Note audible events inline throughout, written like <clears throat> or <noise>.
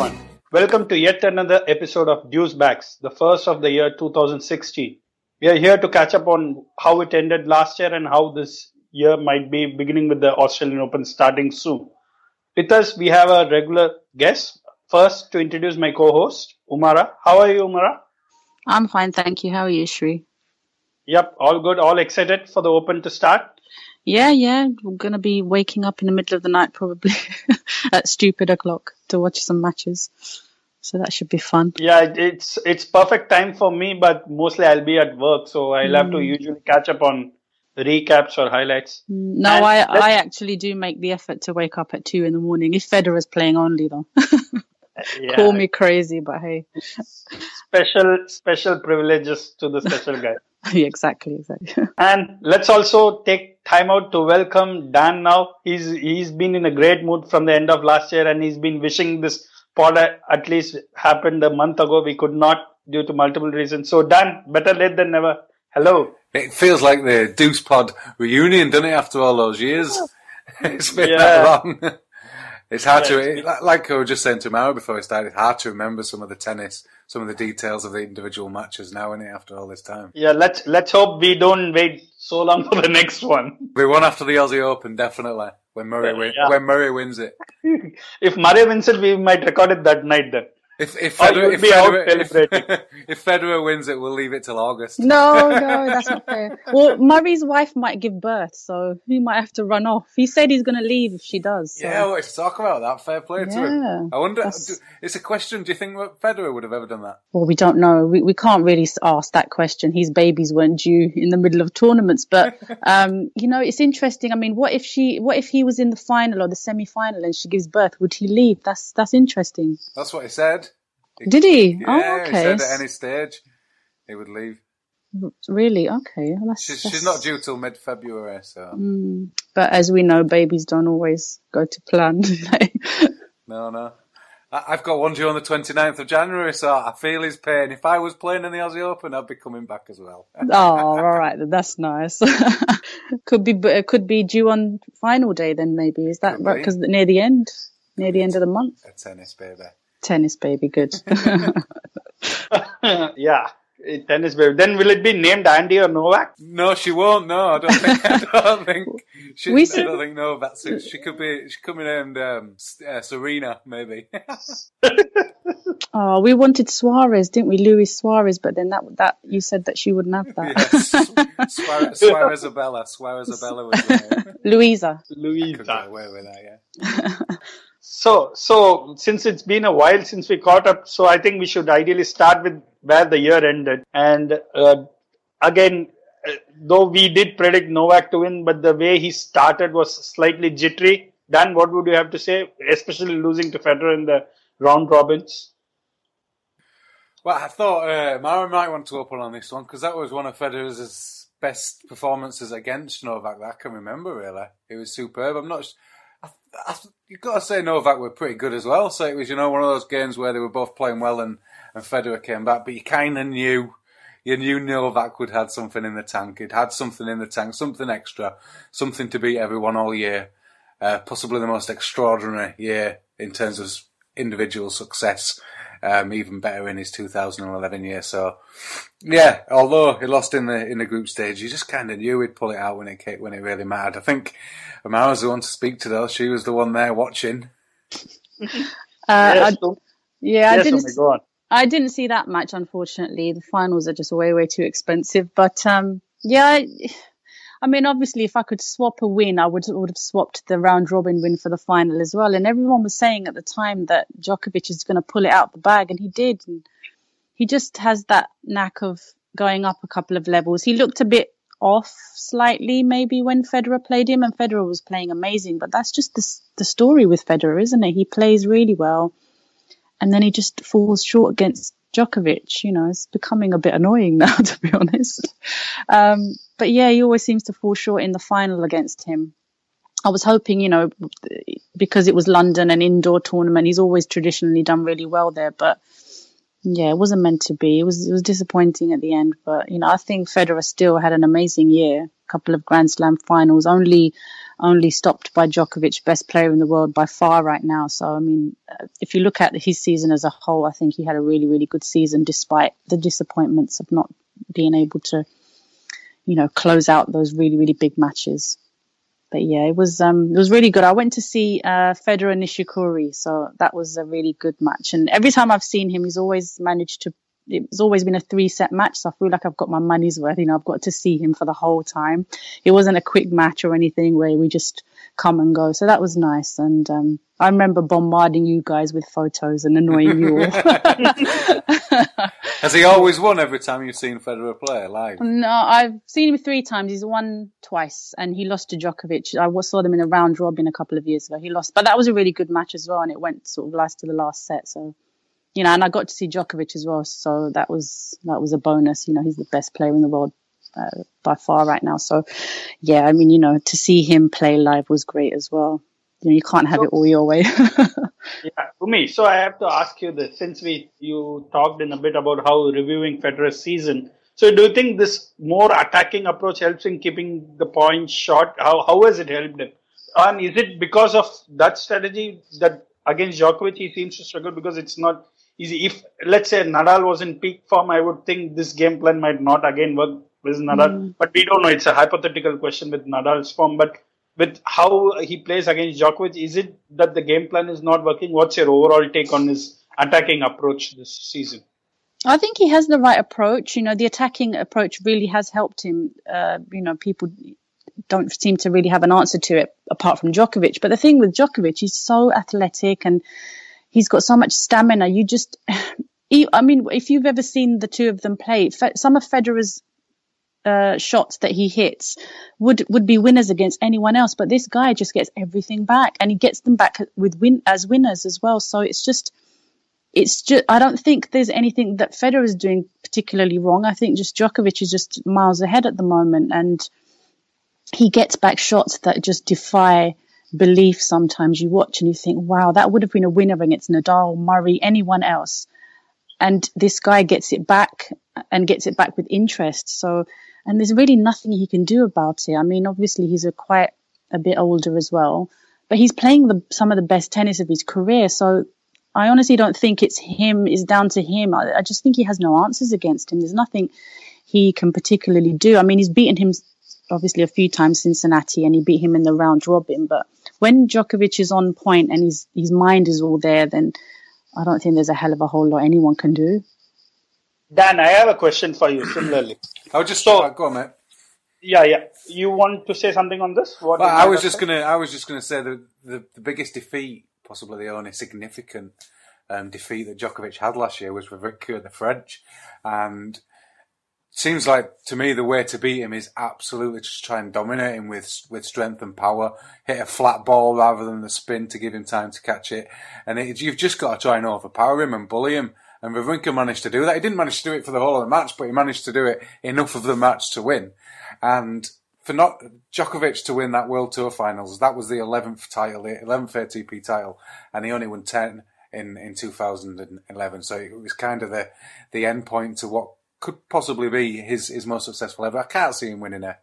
Everyone. Welcome to yet another episode of Deuce Backs, the first of the year 2016. We are here to catch up on how it ended last year and how this year might be beginning with the Australian Open starting soon. With us, we have a regular guest. First, to introduce my co-host, Umara. How are you, Umara? I'm fine, thank you. How are you, Shri? Yep, all good. All excited for the Open to start. Yeah, yeah. We're gonna be waking up in the middle of the night probably <laughs> at stupid o'clock to watch some matches. So that should be fun. Yeah, it's it's perfect time for me, but mostly I'll be at work, so I'll have to mm. usually catch up on recaps or highlights. Mm, no, And I I actually do make the effort to wake up at two in the morning if Federer's playing only though. <laughs> Yeah, Call me crazy, but hey. special special privileges to the special guy. <laughs> yeah, exactly, exactly. <laughs> And let's also take time out to welcome Dan now. He's he's been in a great mood from the end of last year and he's been wishing this pod at at least happened a month ago. We could not due to multiple reasons. So Dan, better late than never. Hello. It feels like the Deuce Pod reunion, doesn't it, after all those years? Oh. <laughs> it's been Yeah. that long. it's hard Yeah, to, it's like I was just saying to Mara before we started, it's hard to remember some of the tennis, some of the details of the individual matches now, isn't it, after all this time? Yeah, let's let's hope we don't wait so long for the next one. <laughs> We won after the Aussie Open, definitely, when Murray, win, Yeah. when Murray wins it. <laughs> if Murray wins it, we might record it that night then. If, if, Oh, Federer, if, Federer, if, celebrating. <laughs> if Federer wins it, we'll leave it till August. No, no, <laughs> that's not fair. Well, Murray's wife might give birth, so he might have to run off. He said he's going to leave if she does. So. Yeah, let's talk about that. Fair play to him. I wonder, that's- do- it's a question, do you think Federer would have ever done that? Well, we don't know. We we can't really ask that question. His babies weren't due in the middle of tournaments, but <laughs> um, you know, it's interesting. I mean, what if she? What if he was in the final or the semi-final and she gives birth? Would he leave? That's that's interesting. That's what he said. Did he? Yeah, oh, he said at any stage he would leave. Really? Okay. Well, that's, She's, that's- she's not due till mid February, so Mm, but as we know, babies don't always go to plan. <laughs> no, no. I, I've got one due on the 29th of January, so I feel his pain. If I was playing in the Aussie Open, I'd be coming back as well. oh, all <laughs> right. That's nice. <laughs> could be could be due on final day then maybe. Is that Could right? Because near the end, near the end of the month. A tennis baby. Tennis baby, good. <laughs> yeah, tennis baby. Then will it be named Andy or Novak? No, she won't. No, I don't think. I don't think. <laughs> She, We I said- don't think. No, that's. She could be. She could be named um, uh, Serena, maybe. <laughs> Oh, we wanted Suarez, didn't we? Luis Suarez, but then that that you said that she wouldn't have that. yes. Suarez, Suarezabella. Suarezabella was there. Louisa. Could Louisa. get away with that, yeah. So, so since it's been a while since we caught up, so I think we should ideally start with where the year ended. And uh, again, uh, though we did predict Novak to win, but the way he started was slightly jittery. Dan, what would you have to say, especially losing to Federer in the round robins? Well, I thought uh, Mara might want to open on this one because that was one of Federer's best performances against Novak that I can remember. Really, it was superb. I'm not. You've got to say Novak were pretty good as well. So it was, you know, one of those games where they were both playing well and, and Federer came back, but you kind of knew, you knew Novak would had something in the tank. He'd had something in the tank, something extra, something to beat everyone all year. Uh, possibly the most extraordinary year in terms of individual success. Um, even better in his 2011 year. So, yeah, although he lost in the in the group stage, you just kind of knew he'd pull it out when it when it really mattered. I think Amara was the one to speak to those. She was the one there watching. Uh, I, yeah, I didn't. Sumi. I didn't see that match, unfortunately. The finals are just way, way too expensive. But um, yeah, I, mean, obviously, if I could swap a win, I would would have swapped the round robin win for the final as well. And everyone was saying at the time that Djokovic is going to pull it out the bag, and he did. And he just has that knack of going up a couple of levels. He looked a bit off slightly, maybe when Federer played him, and Federer was playing amazing. But that's just the the story with Federer, isn't it? He plays really well and then he just falls short against Djokovic. You know, it's becoming a bit annoying <laughs> now, to be honest. Um, but yeah, he always seems to fall short in the final against him. I was hoping, you know, because it was London, an indoor tournament, he's always traditionally done really well there. But yeah, it wasn't meant to be. It was it was disappointing at the end. But you know, I think Federer still had an amazing year. A couple of Grand Slam finals, only only stopped by Djokovic, best player in the world by far right now. So, I mean, uh, if you look at his season as a whole, I think he had a really, really good season despite the disappointments of not being able to, you know, close out those really, really big matches. But yeah, it was um it was really good. I went to see uh Federer Nishikori, so that was a really good match. And every time I've seen him, he's always managed to it's always been a three set match. So I feel like I've got my money's worth. You know, I've got to see him for the whole time. It wasn't a quick match or anything where we just come and go. So that was nice. And, um, I remember bombarding you guys with photos and annoying you all. <laughs> Has he always won every time you've seen Federer play live? no, I've seen him three times. He's won twice and he lost to Djokovic. I saw them in a round robin a couple of years ago. He lost, but that was a really good match as well. And it went sort of last to the last set. So you know, and I got to see Djokovic as well, so that was that was a bonus. You know, he's the best player in the world uh, by far right now. So, yeah, I mean, you know, to see him play live was great as well. You know, you can't have So- it all your way. <laughs> Yeah, Umi, so I have to ask you this since we you talked in a bit about how reviewing Federer's season. So do you think this more attacking approach helps in keeping the points short? How how has it helped him? And is it because of that strategy that against Djokovic he seems to struggle because it's not? If let's say Nadal was in peak form, I would think this game plan might not again work with Nadal. But we don't know. It's a hypothetical question with Nadal's form, but with how he plays against Djokovic, is it that the game plan is not working? What's your overall take on his attacking approach this season? I think he has the right approach. You know, the attacking approach really has helped him. Uh, you know, people don't seem to really have an answer to it apart from Djokovic. But the thing with Djokovic, he's so athletic and he's got so much stamina. You just, <sighs> I mean, if you've ever seen the two of them play, some of Federer's uh, shots that he hits would would be winners against anyone else, but this guy just gets everything back, and he gets them back with win as winners as well. So it's just it's just I don't think there's anything that Federer is doing particularly wrong. I think just Djokovic is just miles ahead at the moment, and he gets back shots that just defy belief. Sometimes you watch and you think, "Wow, that would have been a winner against Nadal, Murray, anyone else," and this guy gets it back and gets it back with interest. So, and there's really nothing he can do about it. I mean, obviously he's a quite a bit older as well, but he's playing the, some of the best tennis of his career. So I honestly don't think it's him, it's down to him. I, I just think he has no answers against him. There's nothing he can particularly do. I mean, he's beaten him obviously a few times Cincinnati and he beat him in the round robin, but when Djokovic is on point and his, his mind is all there, then I don't think there's a hell of a whole lot anyone can do. Dan, I have a question for you similarly. I would just So- go on, mate. Yeah, yeah. You want to say something on this? What Well, I was just say? gonna, I was just gonna say that the, the biggest defeat, possibly the only significant um, defeat that Djokovic had last year was with Ricky the French, and seems like to me the way to beat him is absolutely just try and dominate him with with strength and power, hit a flat ball rather than the spin to give him time to catch it, and it, you've just got to try and overpower him and bully him. And Wawrinka managed to do that. He didn't manage to do it for the whole of the match, but he managed to do it enough of the match to win. And for not Djokovic to win that World Tour Finals, that was the eleventh title, the eleventh ATP title, and he only won ten in in 2011. So it was kind of the the end point to what could possibly be his his most successful ever. I can't see him winning a,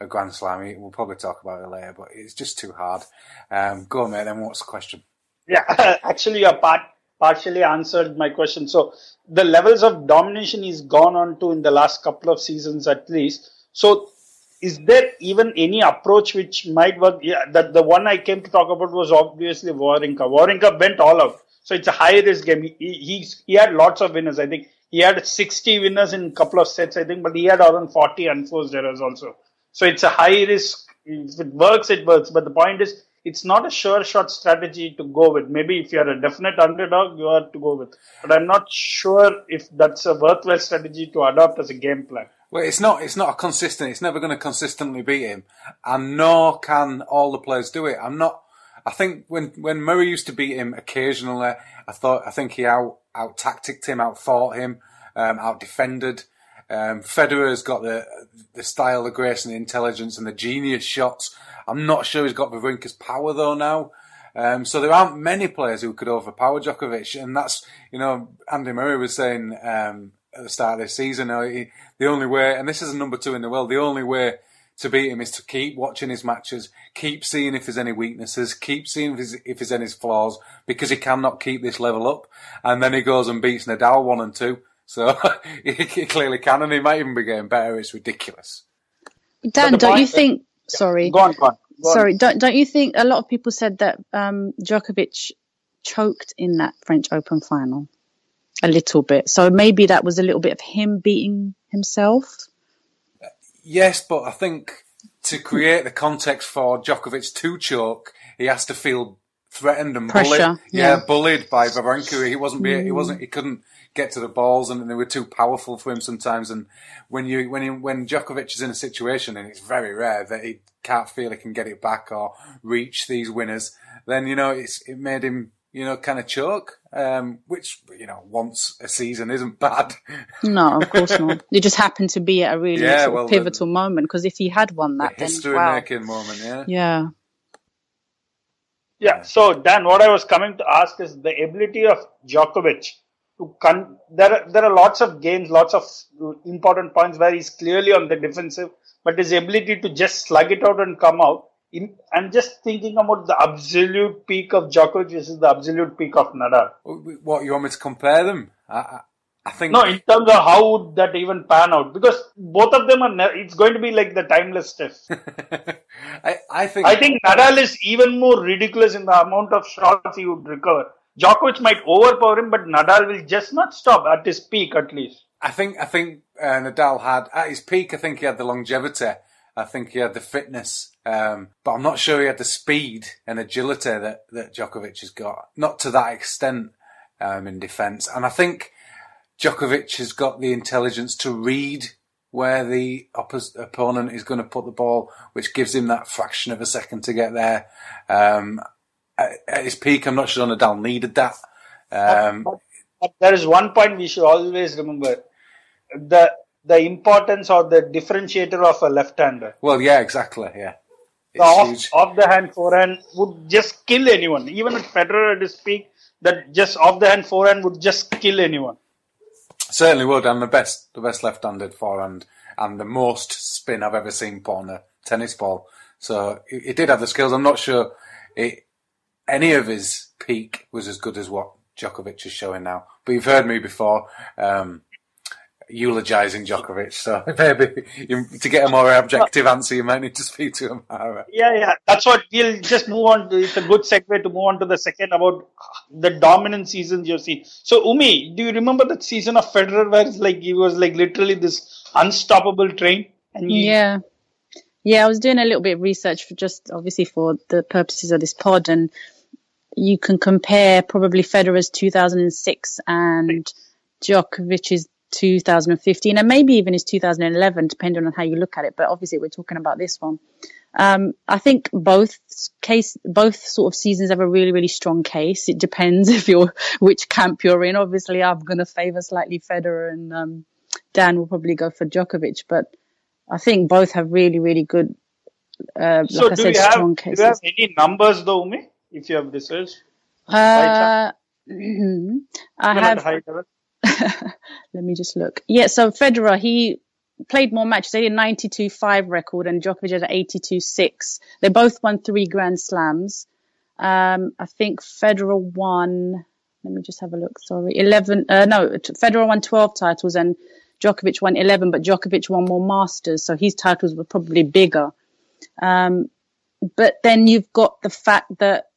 a Grand Slam. We'll probably talk about it later, but it's just too hard. Um, go on, mate. Then what's the question? Yeah, <laughs> actually, you part partially answered my question. So the levels of domination he's gone on to in the last couple of seasons at least. So is there even any approach which might work? Yeah, that the one I came to talk about was obviously Wawrinka. Wawrinka went all out. So it's a high risk game. He, he, he had lots of winners. I think he had 60 winners in a couple of sets, I think, but he had around 40 unforced errors also. So it's a high risk. If it works, it works. But the point is, it's not a sure shot strategy to go with. Maybe if you're a definite underdog, you are to go with. But I'm not sure if that's a worthwhile strategy to adopt as a game plan. Well, it's not. It's not a consistent. It's never going to consistently beat him, and nor can all the players do it. I'm not. I think when when Murray used to beat him occasionally, I thought I think he out out tacticked him, out fought him, um, out defended. Um, Federer's got the the style, the grace, and the intelligence, and the genius shots. I'm not sure he's got Wawrinka's power though now. Um, so there aren't many players who could overpower Djokovic, and that's you know Andy Murray was saying um, at the start of this season. He, the only way, and this is a number two in the world, the only way to beat him is to keep watching his matches, keep seeing if there's any weaknesses, keep seeing if there's, if there's any flaws, because he cannot keep this level up. And then he goes and beats Nadal one and two. So <laughs> he, clearly can, and he might even be getting better. It's ridiculous. Dan, don't you think? Sorry, go on, go on. Go sorry, on. don't don't you think a lot of people said that um, Djokovic choked in that French Open final a little bit? So maybe that was a little bit of him beating himself. Yes, but I think to create the context for Djokovic to choke, he has to feel threatened and Pressure, bullied. yeah. bullied by Wawrinka. He wasn't. Be, he wasn't. He mm. couldn't get to the balls, and they were too powerful for him sometimes. And when you when he, when Djokovic is in a situation, and it's very rare that he can't feel he can get it back or reach these winners, then you know it's it made him you know kind of choke, um, which you know once a season isn't <laughs> bad. No, of course not. It just happened to be at a really Yeah, sort of well, the- pivotal moment because if he had won that, then History wow. making moment, yeah. Yeah. Yeah. So Dan, what I was coming to ask is the ability of Djokovic to con- there. Are, there are lots of games, lots of important points where he's clearly on the defensive, but his ability to just slug it out and come out. In, I'm just thinking about the absolute peak of Djokovic versus the absolute peak of Nadal. What you want me to compare them? I, I, I think No, in terms of how would that even pan out? Because both of them are. Ne- it's going to be like the timeless test. <laughs> I, I think I think Nadal is even more ridiculous in the amount of shots he would recover. Djokovic might overpower him, but Nadal will just not stop at his peak, at least. I think I think uh, Nadal had at his peak. I think he had the longevity. I think he had the fitness, um, but I'm not sure he had the speed and agility that that Djokovic has got. Not to that extent um, in defence. And I think Djokovic has got the intelligence to read where the oppos- opponent is going to put the ball, which gives him that fraction of a second to get there. Um, at, at his peak, I'm not sure Nadal needed that. Um, But, but there is one point we should always remember: the the importance or the differentiator of a left-hander. well, yeah, exactly, yeah. The off, huge. off the hand forehand would just kill anyone. Even at Federer at his peak, that just off the hand forehand would just kill anyone. Certainly would, and the best, the best left-handed forehand, and the most spin I've ever seen put on a tennis ball. So he, he did have the skills. I'm not sure it, any of his peak was as good as what Djokovic is showing now. But you've heard me before um, eulogising Djokovic, so <laughs> maybe you, to get a more objective answer, you might need to speak to him. Yeah, yeah. That's what we'll just move on to. It's a good segue to move on to the second about the dominant seasons you've seen. So, Umi, do you remember that season of Federer where it's like he was like literally this unstoppable train? And he, Yeah. Yeah, I was doing a little bit of research for just obviously for the purposes of this pod, and you can compare probably Federer's 2006 and Djokovic's 2015, and maybe even his 2011, depending on how you look at it. But obviously, we're talking about this one. Um, I think both case, both sort of seasons have a really, really strong case. It depends <laughs> if you're which camp you're in. Obviously, I'm going to favour slightly Federer, and um, Dan will probably go for Djokovic. But I think both have really, really good, uh, So, like I do, said, you have, strong do you have any numbers though, Umi? If you have research, Uh, <clears throat> I have high level? <laughs> Let me just look. Yeah, so Federer, he played more matches. They did 92-5 record and Djokovic had an 82-6. They both won three Grand Slams. Um, I think Federer won, let me just have a look, sorry, 11, uh, no, Federer won 12 titles and Djokovic won 11, but Djokovic won more Masters, so his titles were probably bigger. Um, but then you've got the fact that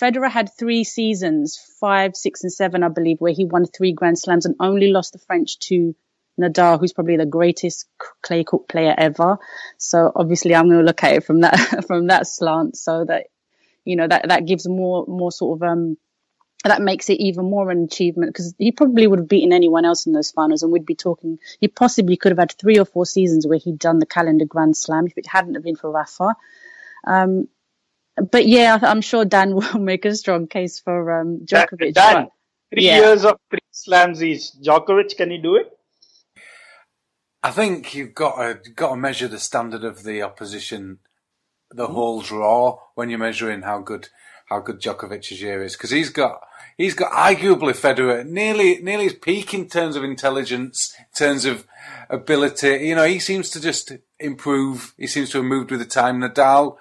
Federer had three seasons, five, six, and seven, I believe, where he won three Grand Slams and only lost the French to Nadal, who's probably the greatest clay court player ever. So obviously, I'm going to look at it from that <laughs> from that slant, so that you know that that gives more more sort of um that makes it even more an achievement because he probably would have beaten anyone else in those finals and we'd be talking he possibly could have had three or four seasons where he'd done the calendar grand slam if it hadn't have been for rafa um, but yeah i'm sure dan <laughs> will make a strong case for um, Djokovic. dan, three yeah. years of three slams each. Djokovic can he do it I think you've got to got to measure the standard of the opposition, the whole draw when you're measuring how good how good Djokovic's year is because he's got he's got arguably Federer nearly nearly his peak in terms of intelligence, in terms of ability. You know, he seems to just improve. He seems to have moved with the time. Nadal,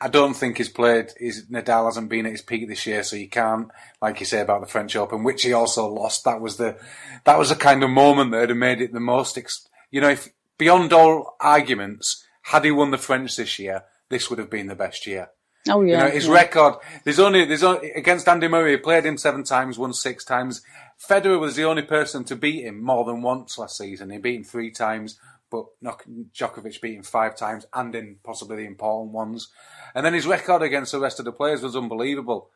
I don't think he's played. His Nadal hasn't been at his peak this year, so you can't, like you say about the French Open, which he also lost. That was the that was the kind of moment that had made it the most. Ex- you know, if beyond all arguments, had he won the French this year, this would have been the best year. Oh yeah. You know, his yeah. record. There's only there's only against Andy Murray. He played him seven times, won six times. Federer was the only person to beat him more than once last season. He beat him three times, but Djokovic beat him five times, and in possibly the important ones. And then his record against the rest of the players was unbelievable.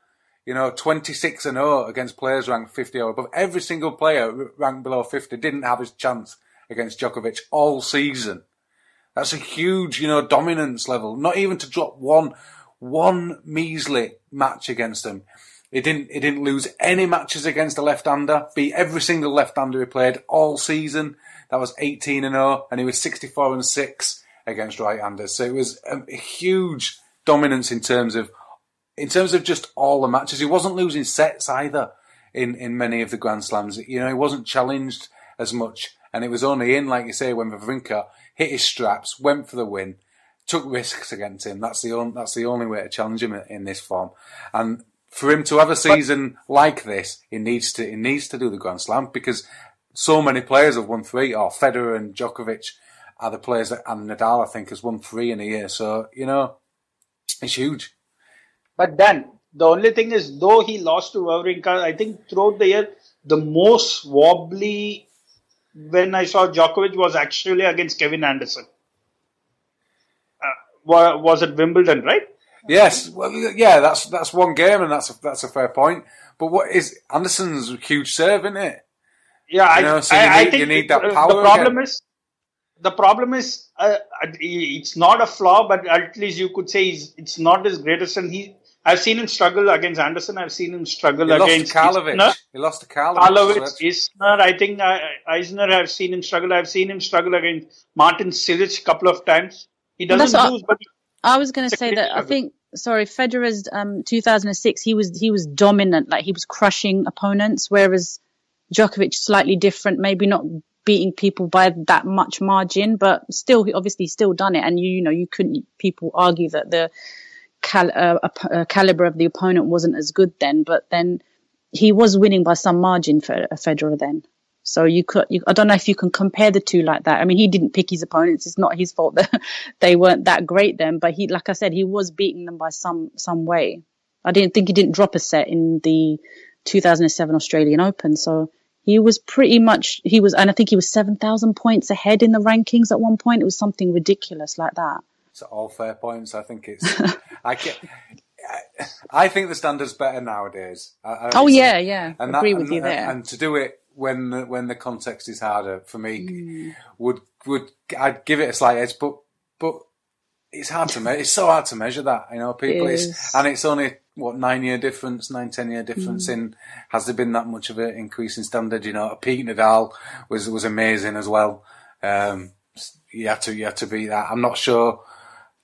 You know, 26 and 0 against players ranked 50 or above. Every single player ranked below 50 didn't have his chance against Djokovic all season. That's a huge, you know, dominance level. Not even to drop one, one measly match against him. He didn't, he didn't lose any matches against a left-hander. Beat every single left-hander he played all season. That was 18 and 0, and he was 64 and 6 against right-handers. So it was a huge dominance in terms of, in terms of just all the matches. He wasn't losing sets either in, in many of the Grand Slams. You know, he wasn't challenged as much and it was only in, like you say, when Wawrinka hit his straps, went for the win, took risks against him. That's the only, that's the only way to challenge him in, this form. And for him to have a season like this, he needs to he needs to do the Grand Slam because so many players have won three. Or Federer and Djokovic are the players that, and Nadal I think has won three in a year. So you know, it's huge. But then the only thing is, though he lost to Wawrinka, I think throughout the year the most wobbly when I saw Djokovic was actually against Kevin Anderson. Uh, was it Wimbledon, right? Yes, well, yeah, that's that's one game, and that's a, that's a fair point. But what is Anderson's huge serve, isn't it? Yeah, you know, I, so I, need, I, think you need that power. The problem again. is, the problem is, uh, it's not a flaw, but at least you could say it's not as greatest, and he I've seen him struggle against Anderson. I've seen him struggle he against lost to He lost to Karlovic. Karlovic, Isner. I think uh, Isner. I've seen him struggle. I've seen him struggle against Marin Cilic a couple of times. He doesn't lose, but I was going to say that. Struggle. I think sorry, Federer's um, 2006. He was he was dominant. Like he was crushing opponents, whereas Djokovic slightly different. Maybe not beating people by that much margin, but still, obviously, still done it. And you, you know, you couldn't. People argue that the cal- uh, uh, caliber of the opponent wasn't as good then, but then he was winning by some margin for a Federer then. So you could, you, I don't know if you can compare the two like that. I mean, he didn't pick his opponents. It's not his fault that <laughs> they weren't that great then, but he, like I said, he was beating them by some, some way. I didn't think he didn't drop a set in the 2007 Australian Open. So he was pretty much, he was, and I think he was 7,000 points ahead in the rankings at one point. It was something ridiculous like that. It's all fair points. I think it's. I can, I think the standard's better nowadays. I, oh yeah, yeah. And Agree that, with and, you there. And to do it when the, when the context is harder for me mm. would would I'd give it a slight edge, but but it's hard to measure. It's so hard to measure that. You know, people. It it's, and it's only what nine year difference, nine ten year difference mm. in. Has there been that much of an increase in standard? You know, Pete Nadal was was amazing as well. Um, you had to you had to beat that. I'm not sure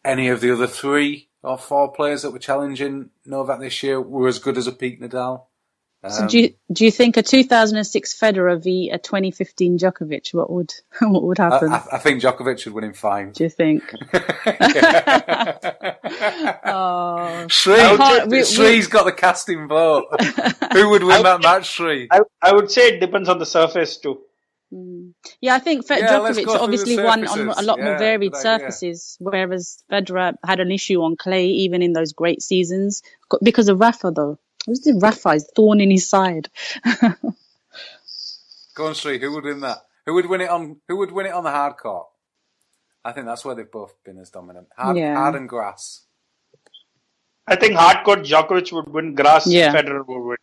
any of the other three or four players that were challenging Novak this year were as good as a Pete Nadal. So um, do you do you think a 2006 Federer v a 2015 Djokovic? What would <laughs> what would happen? I, I think Djokovic would win in five. do you think? <laughs> <laughs> oh, Sri, can't- we- we- Sri's got the casting vote. Who would win that match, Sri? I, I would say it depends on the surface too. Hmm. yeah, I think Fe- Yeah, Djokovic go through the obviously won on a lot Yeah, more varied good idea. surfaces, whereas Federer had an issue on clay even in those great seasons because of Rafa though. Who's the Rafa? His thorn in his side. <laughs> Go on, Sri. Who would win that? Who would win it on? Who would win it on the hard court? I think that's where they've both been as dominant. Hard, Yeah. hard and grass. I think hardcourt Djokovic would win. Grass Yeah. Federer would win.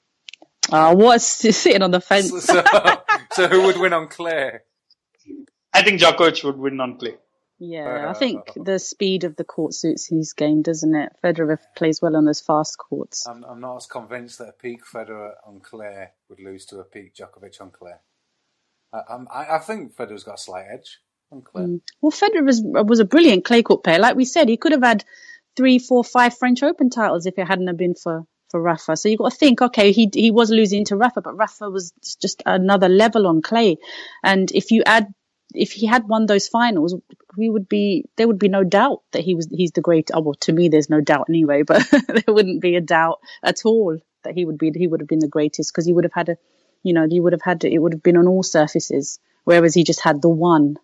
Uh, what's sitting on the fence? So, <laughs> so, so who would win on clay? I think Djokovic would win on clay. Yeah, I think uh, the speed of the court suits his game, doesn't it? Federer plays well on those fast courts. I'm, I'm not as convinced that a peak Federer on clay would lose to a peak Djokovic on clay. I, I'm, I, I think Federer's got a slight edge on clay. Mm. Well, Federer was, was a brilliant clay court player. Like we said, he could have had three, four, five French Open titles if it hadn't have been for, for Rafa. So you've got to think, okay, he, he was losing to Rafa, but Rafa was just another level on clay. And if you add, if he had won those finals, we would be, there would be no doubt that he was, he's the great, oh, well, to me, there's no doubt anyway, <laughs> but there wouldn't be a doubt at all that he would be, he would have been the greatest because he would have had a, you know, he would have had, it would have been on all surfaces, whereas he just had the one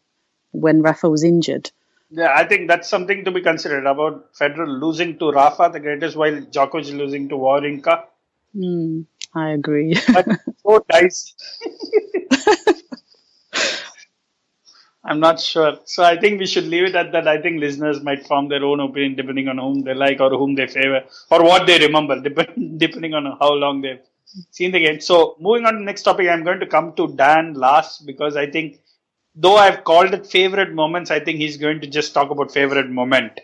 when Rafa was injured. Yeah, I think that's something to be considered about Federer losing to Rafa, the greatest, while Djokovic losing to Wawrinka. Hmm, I agree. But <laughs> so dicey. <laughs> I'm not sure. So I think we should leave it at that. I think listeners might form their own opinion depending on whom they like or whom they favor or what they remember, <laughs> depending on how long they've seen the game. So moving on to the next topic, I'm going to come to Dan last because I think though I've called it favorite moments, I think he's going to just talk about favorite moment.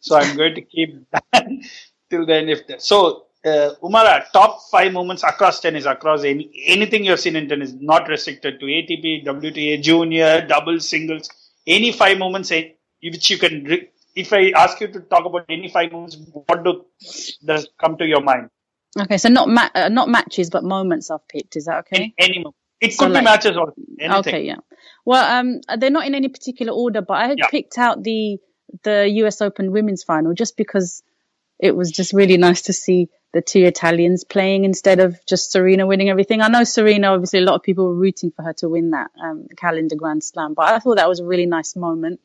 So I'm going to keep <laughs> Dan till then if there. So uh, Umara, top five moments across tennis, across any anything you've seen in tennis, not restricted to ATP, WTA, junior, doubles, singles, any five moments eh, which you can. Re- if I ask you to talk about any five moments, what do does come to your mind? okay, so not ma- uh, not matches, but moments I've picked. Is that okay? Any moment. It So could like- be matches or anything. Okay, yeah. Well, um, they're not in any particular order, but I had Yeah. picked out the the U.S. Open women's final just because it was just really nice to see the two Italians playing instead of just Serena winning everything. I know Serena, obviously, a lot of people were rooting for her to win that um, calendar Grand Slam, but I thought that was a really nice moment.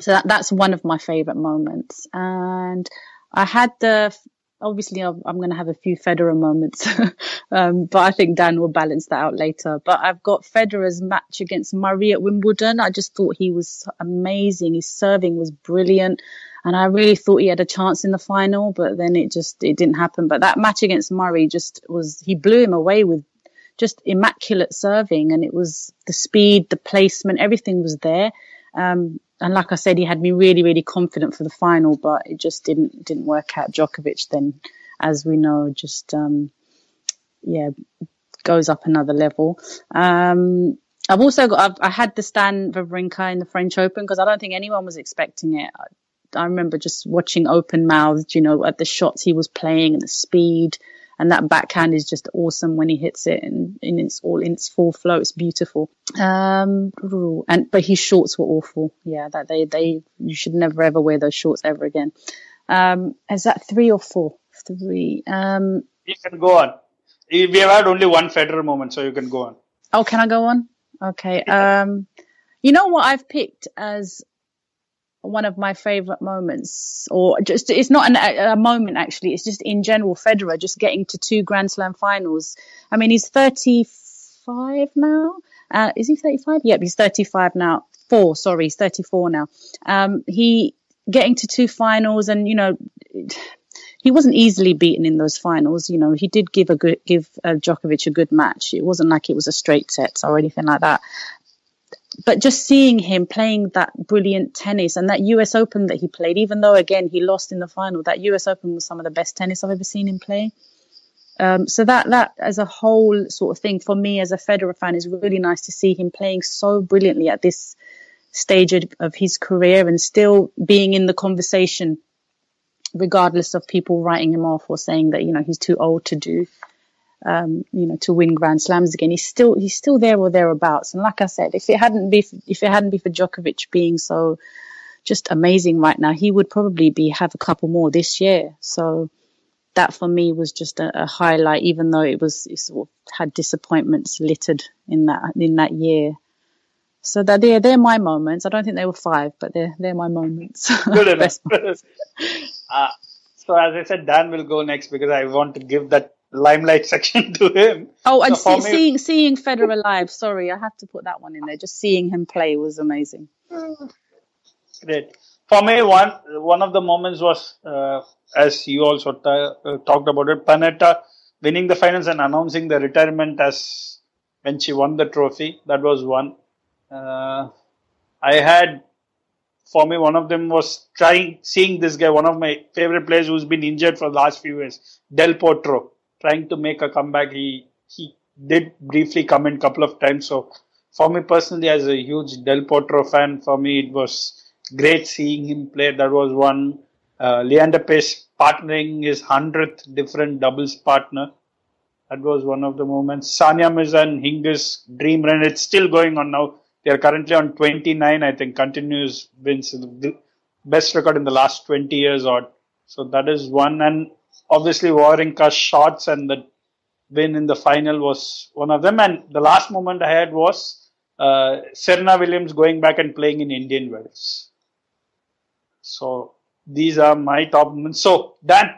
So that, that's one of my favorite moments. And I had the, obviously I'm, going to have a few Federer moments, <laughs> um, but I think Dan will balance that out later. But I've got Federer's match against Murray at Wimbledon. I just thought he was amazing. His serving was brilliant. And I really thought he had a chance in the final, but then it just, it didn't happen. But that match against Murray just was, he blew him away with just immaculate serving and it was the speed, the placement, everything was there. Um, and like I said, he had me really, really confident for the final, but it just didn't didn't work out. Djokovic then, as we know, just um, yeah, goes up another level. Um, I've also got I've, I had the Stan Wawrinka in the French Open because I don't think anyone was expecting it. I, remember just watching open mouthed, you know, at the shots he was playing and the speed. And that backhand is just awesome when he hits it and in its all in its full flow. It's beautiful. Um, and but his shorts were awful. Yeah, that they they you should never ever wear those shorts ever again. Um, is that three or four? Three. Um, You can go on. We have had only one Federer moment, so you can go on. oh, can I go on? Okay. Um, you know what I've picked as one of my favorite moments, or just it's not an, a, moment actually. It's just in general Federer just getting to two Grand Slam finals. I mean, he's 35 now. Uh, is he 35? Yep, he's 35 now. Four, sorry, he's 34 now. Um, he getting to two finals, and you know, <sighs> he wasn't easily beaten in those finals. You know, he did give a good give uh, Djokovic a good match. It wasn't like it was a straight set or anything like that. But just seeing him playing that brilliant tennis and that US Open that he played, even though again he lost in the final, that US Open was some of the best tennis I've ever seen him play. Um, so that that as a whole sort of thing for me as a Federer fan is really nice to see him playing so brilliantly at this stage of, of his career and still being in the conversation regardless of people writing him off or saying that you know he's too old to do um, you know, to win Grand Slams again. He's still he's still there or thereabouts. And like I said, if it hadn't be if it hadn't be for Djokovic being so just amazing right now, he would probably be have a couple more this year. So that for me was just a, a highlight, even though it was it sort of had disappointments littered in that in that year. So that they're they're my moments. I don't think they were five, but they're they're my moments. <laughs> Good <laughs> enough. <laughs> uh, so as I said, Dan will go next because I want to give that limelight section <laughs> to him. Oh, and so see, me, seeing seeing Federer live. Sorry, I have to put that one in there. Just seeing him play was amazing. <sighs> Great. For me, one one of the moments was, uh, as you also t- uh, talked about it, Pennetta winning the finals and announcing the retirement as when she won the trophy. That was one. Uh, I had, for me, one of them was trying, seeing this guy, one of my favorite players who's been injured for the last few years, Del Potro, trying to make a comeback. He he did briefly come in a couple of times. So for me personally, as a huge Del Potro fan, for me it was great seeing him play. That was one. Uh, Leander Paes partnering his hundredth different doubles partner. That was one of the moments. Sania Mirza and Hingis dream run. It's still going on now. They are currently on 29, I think, continuous wins. Best record in the last 20 years odd. So that is one. And obviously Wawrinka's shots and the win in the final was one of them. And the last moment I had was uh, Serena Williams going back and playing in Indian Wells. So these are my top moments. So Dan,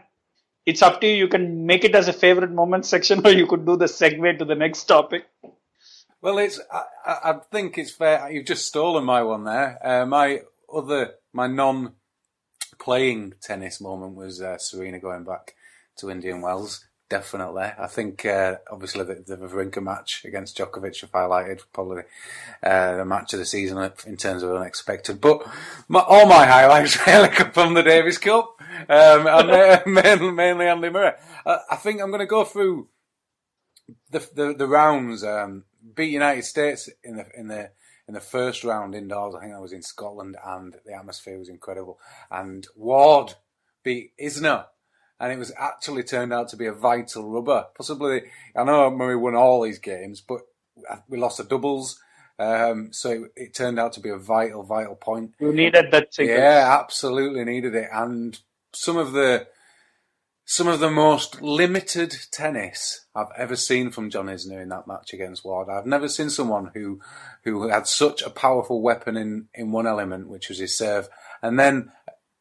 it's up to you. You can make it as a favorite moment section, or you could do the segue to the next topic. Well, it's. I, I think it's fair. You've just stolen my one there. Uh, my other, my non-playing tennis moment was uh, Serena going back to Indian Wells definitely. I think uh, obviously the, the Wawrinka match against Djokovic have highlighted probably uh, the match of the season in terms of unexpected. But my, all my highlights <laughs> really come from the Davis Cup, um, and uh, <laughs> mainly, mainly Andy Murray. I, I think I'm going to go through the the, the rounds. Um, beat United States in the in the in the first round indoors. I think I was in Scotland, and the atmosphere was incredible. And Ward beat Isner and it was actually turned out to be a vital rubber. Possibly, I know Murray won all these games, but we lost the doubles. Um, so it, it, turned out to be a vital, vital point. You needed that sequence. Yeah, absolutely needed it. And some of the some of the most limited tennis I've ever seen from John Isner in that match against Ward. I've never seen someone who who had such a powerful weapon in, in one element, which was his serve, and then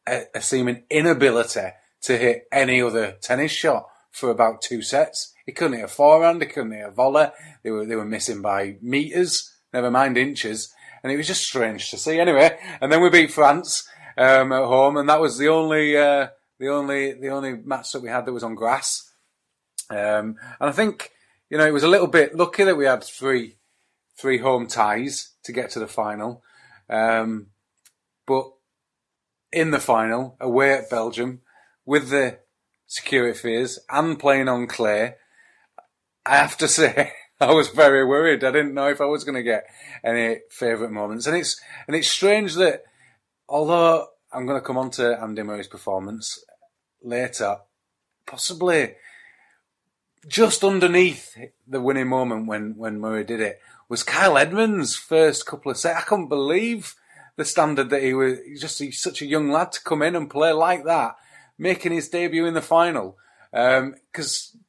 a, a seeming inability to hit any other tennis shot for about two sets. He couldn't hit a forehand, he couldn't hit a volley. They were they were missing by meters, never mind inches, and it was just strange to see. Anyway, and then we beat France um, at home, and that was the only uh, the only the only match that we had that was on grass. Um, and I think you know it was a little bit lucky that we had three three home ties to get to the final, um, but in the final away at Belgium with the security fears and playing on clay, I have to <laughs> say I was very worried. I didn't know if I was going to get any favourite moments, and it's and it's strange that although I'm going to come on to Andy Murray's performance later, possibly just underneath the winning moment when when Murray did it was Kyle Edmund's first couple of sets. I couldn't believe the standard that he was. Just he's such a young lad to come in and play like that making his debut in the final. Because um,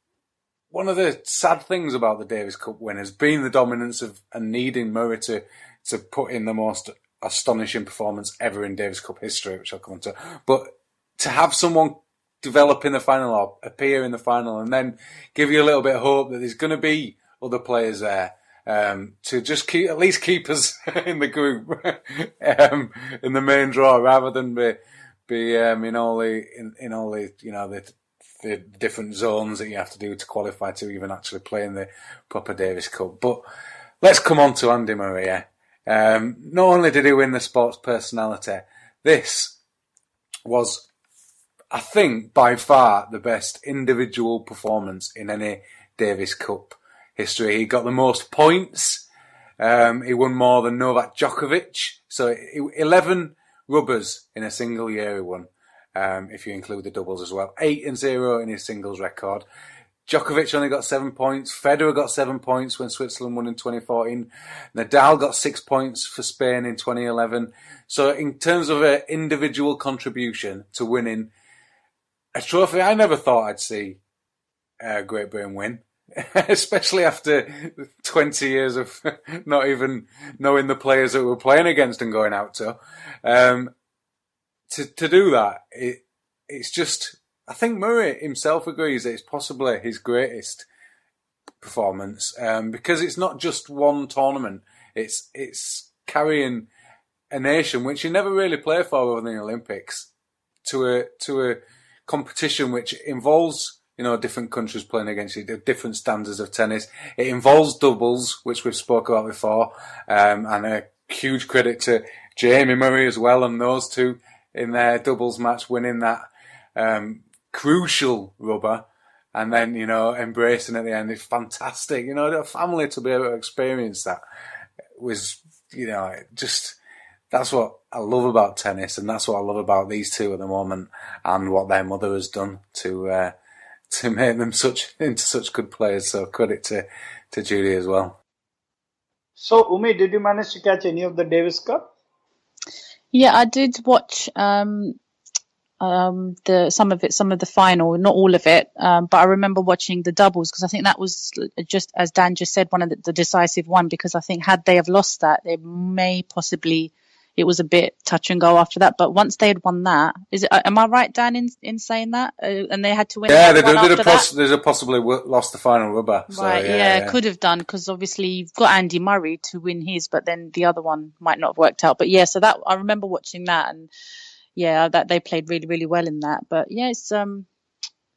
one of the sad things about the Davis Cup win has been the dominance of and needing Murray to, to put in the most astonishing performance ever in Davis Cup history, which I'll come on to. But to have someone develop in the final or appear in the final and then give you a little bit of hope that there's going to be other players there um, to just keep at least keep us <laughs> in the group <laughs> um, in the main draw rather than be be in all the in, in all the you know the the different zones that you have to do to qualify to even actually play in the proper Davis Cup. But let's come on to Andy Murray. Um, not only did he win the sports personality, this was, I think, by far the best individual performance in any Davis Cup history. He got the most points. Um, he won more than Novak Djokovic. So 11 rubbers in a single year won, um, if you include the doubles as well. Eight and zero in his singles record. Djokovic only got seven points. Federer got seven points when Switzerland won in 2014. Nadal got six points for Spain in 2011. So in terms of an individual contribution to winning a trophy, I never thought I'd see uh, Great Britain win. <laughs> Especially after 20 years of <laughs> not even knowing the players that we're playing against and going out to. Um, to, to do that, it, it's just I think Murray himself agrees that it's possibly his greatest performance um, because it's not just one tournament. It's it's carrying a nation which you never really play for other than the Olympics to a to a competition which involves you know different countries playing against you, different standards of tennis. It involves doubles, which we've spoke about before, um, and a huge credit to Jamie Murray as well and those two in their doubles match winning that um, crucial rubber and then, you know, embracing at the end is fantastic. You know, a family to be able to experience that was, you know, just, that's what I love about tennis and that's what I love about these two at the moment and what their mother has done to, uh, <laughs> to make them such, into such good players. So credit to, to Judy as well. So, Umi, did you manage to catch any of the Davis Cup? Yeah, I did watch um, um, the some of it, some of the final, not all of it. Um, but I remember watching the doubles because I think that was just as Dan just said, one of the, the, decisive one. Because I think had they have lost that, they may possibly it was a bit touch and go after that. But once they had won that, is it? Am I right, Dan, in, in saying that? Uh, and they had to win. Yeah, they did, did a poss- there's a possibly lost the final rubber. So, right. Yeah, yeah, yeah, could have done because obviously you've got Andy Murray to win his, but then the other one might not have worked out. But yeah, so that I remember watching that and yeah, that they played really, really well in that. But yeah, it's um,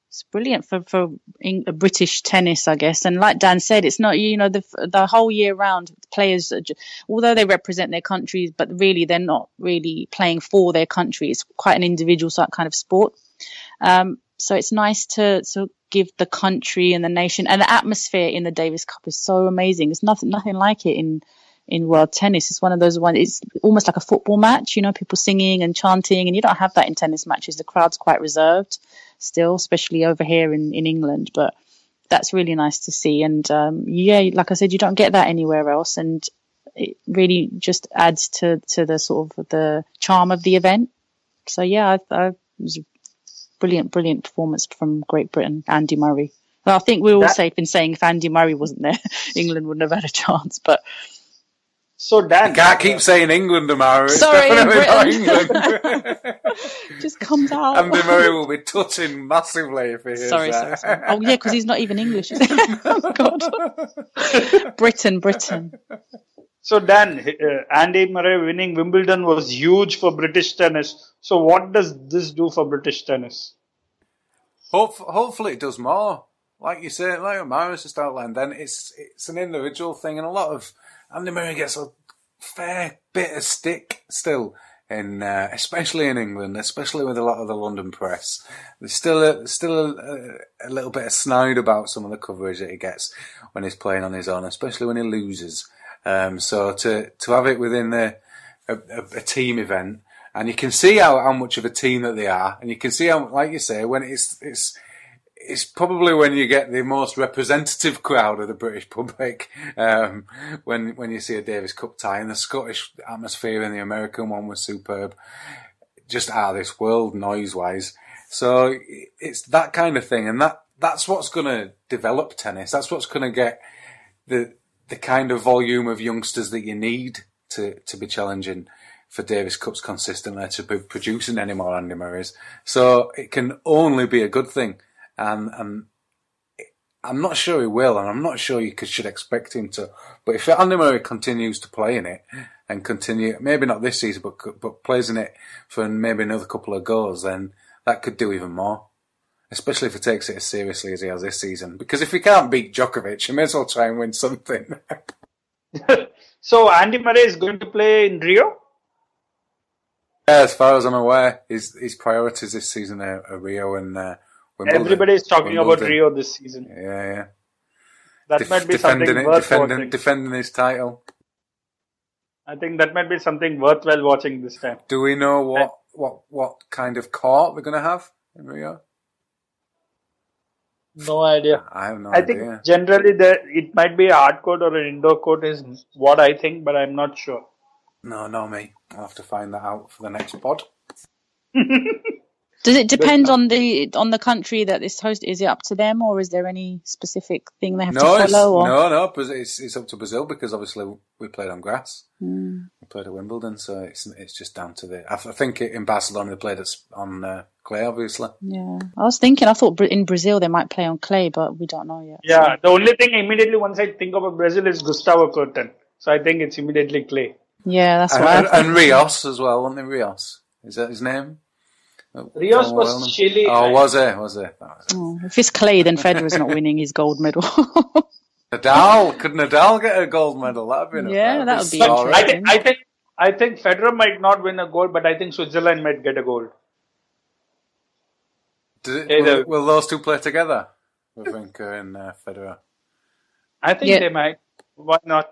it's brilliant for for British tennis, I guess. And like Dan said, it's not you know the the whole year round players, just, although they represent their countries, but really they're not really playing for their country. It's quite an individual sort kind of sport. Um, so it's nice to to give the country and the nation and the atmosphere in the Davis Cup is so amazing. It's nothing nothing like it in in world tennis. It's one of those ones, it's almost like a football match, you know, people singing and chanting, and you don't have that in tennis matches. The crowd's quite reserved still, especially over here in, in England, but that's really nice to see. And, um, yeah, like I said, you don't get that anywhere else. And it really just adds to, to the sort of the charm of the event. So yeah, I, I, it was a brilliant, brilliant performance from Great Britain, Andy Murray. Well, I think we're all that, safe in saying if Andy Murray wasn't there, <laughs> England wouldn't have had a chance. But so Dan, you can't keep saying England, Amara. Sorry, England. <laughs> Just comes <laughs> out. Andy Murray will be tutting massively if he hears sorry, that. Sorry, sorry. Oh yeah, because he's not even English. <laughs> oh God. Britain, Britain. So Dan, uh, Andy Murray winning Wimbledon was huge for British tennis. So what does this do for British tennis? Hope, hopefully it does more. Like you say, like Amara's just outlined, then it's it's an individual thing, and a lot of Andy Murray gets a fair bit of stick still in, uh, especially in England, especially with a lot of the London press. There's still a, still a, a, little bit of snide about some of the coverage that he gets when he's playing on his own, especially when he loses. Um, so to to have it within the, a, a, team event, and you can see how, how much of a team that they are, and you can see how, like you say, when it's it's it's probably when you get the most representative crowd of the British public um, when when you see a Davis Cup tie. And the Scottish atmosphere and the American one was superb, just out of this world noise wise. So it's that kind of thing, and that that's what's going to develop tennis. That's what's going to get the the kind of volume of youngsters that you need to to be challenging for Davis Cups consistently to be producing any more Andy Murrays. So it can only be a good thing and and I'm not sure he will, and I'm not sure you should expect him to. But if Andy Murray continues to play in it and continue, maybe not this season, but but plays in it for maybe another couple of goals, then that could do even more. Especially if he takes it as seriously as he has this season. Because if he can't beat Djokovic, he may as well try and win something. <laughs> so Andy Murray is going to play in Rio. Yeah, as far as I'm aware, his his priorities this season are, are Rio and. Uh, Wimbledon. Everybody is talking Wimbledon. about Rio this season. Yeah, yeah. That Def- might be something it, worth defending, watching. defending his title. I think that might be something worthwhile watching this time. Do we know eh. what what what kind of court we're going to have in Rio? No idea. I have no I idea. think generally there it might be a hard court or an indoor court is what I think, but I'm not sure. No, no, me. I'll have to find that out for the next pod. <laughs> Does it depend on the on the country that is host? Is it up to them, or is there any specific thing they have No, to it's, follow? Or? no, no. It's, it's up to Brazil because obviously we played on grass. Hmm. We played at Wimbledon, so it's it's just down to the. I, think in Barcelona they played it on uh, clay, obviously. Yeah, I was thinking. I thought in Brazil they might play on clay, but we don't know yet. Yeah, the only thing immediately once I think of Brazil is Gustavo Kuerten. So I think it's immediately clay. Yeah, that's And, what and, and Rios as well, wasn't it? Rios is that his name? Rios was World- Chile. Oh, was it? Was it? That was it. Oh, if it's clay, then Federer's not winning his gold medal. <laughs> Nadal could Nadal get a gold medal? That'd be Yeah, that would be But sorry. I think I think I think Federer might not win a gold, but I think Switzerland might get a gold. Does it, will, will those two play together? Wawrinka and uh, Federer. I think Yeah. they might. Why not?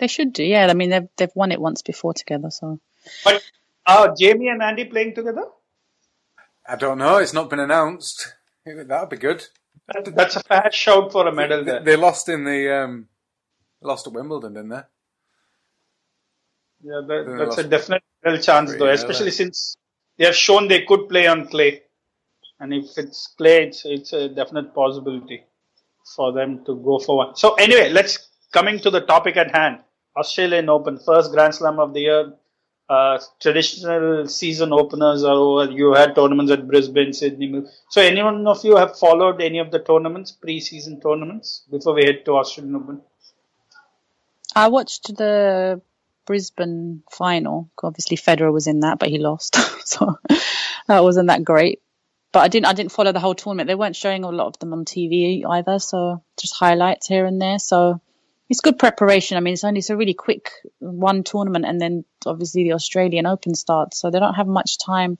they should do. Yeah, I mean they've they've won it once before together, so But uh, Jamie and Andy playing together? I don't know. It's not been announced. That'd be good. That- That's a fat shout for a medal They, there. they lost in the um, lost at Wimbledon, didn't they? Yeah, that, They that's a definite real chance though, especially since they have shown they could play on clay. And if it's clay, it's, it's a definite possibility for them to go for one. So anyway, let's coming to the topic at hand. Australian Open, first Grand Slam of the year. Uh, traditional season openers are over. You had tournaments at Brisbane, Sydney. So anyone of you have followed any of the tournaments, pre-season tournaments, before we head to Australian Open? I watched the Brisbane final. Obviously, Federer was in that, but he lost, <laughs> so that wasn't that great. But I didn't I didn't follow the whole tournament. They weren't showing a lot of them on TV either, so just highlights here and there. So it's good preparation. I mean, it's only it's a really quick one tournament, and then obviously the Australian Open starts, so they don't have much time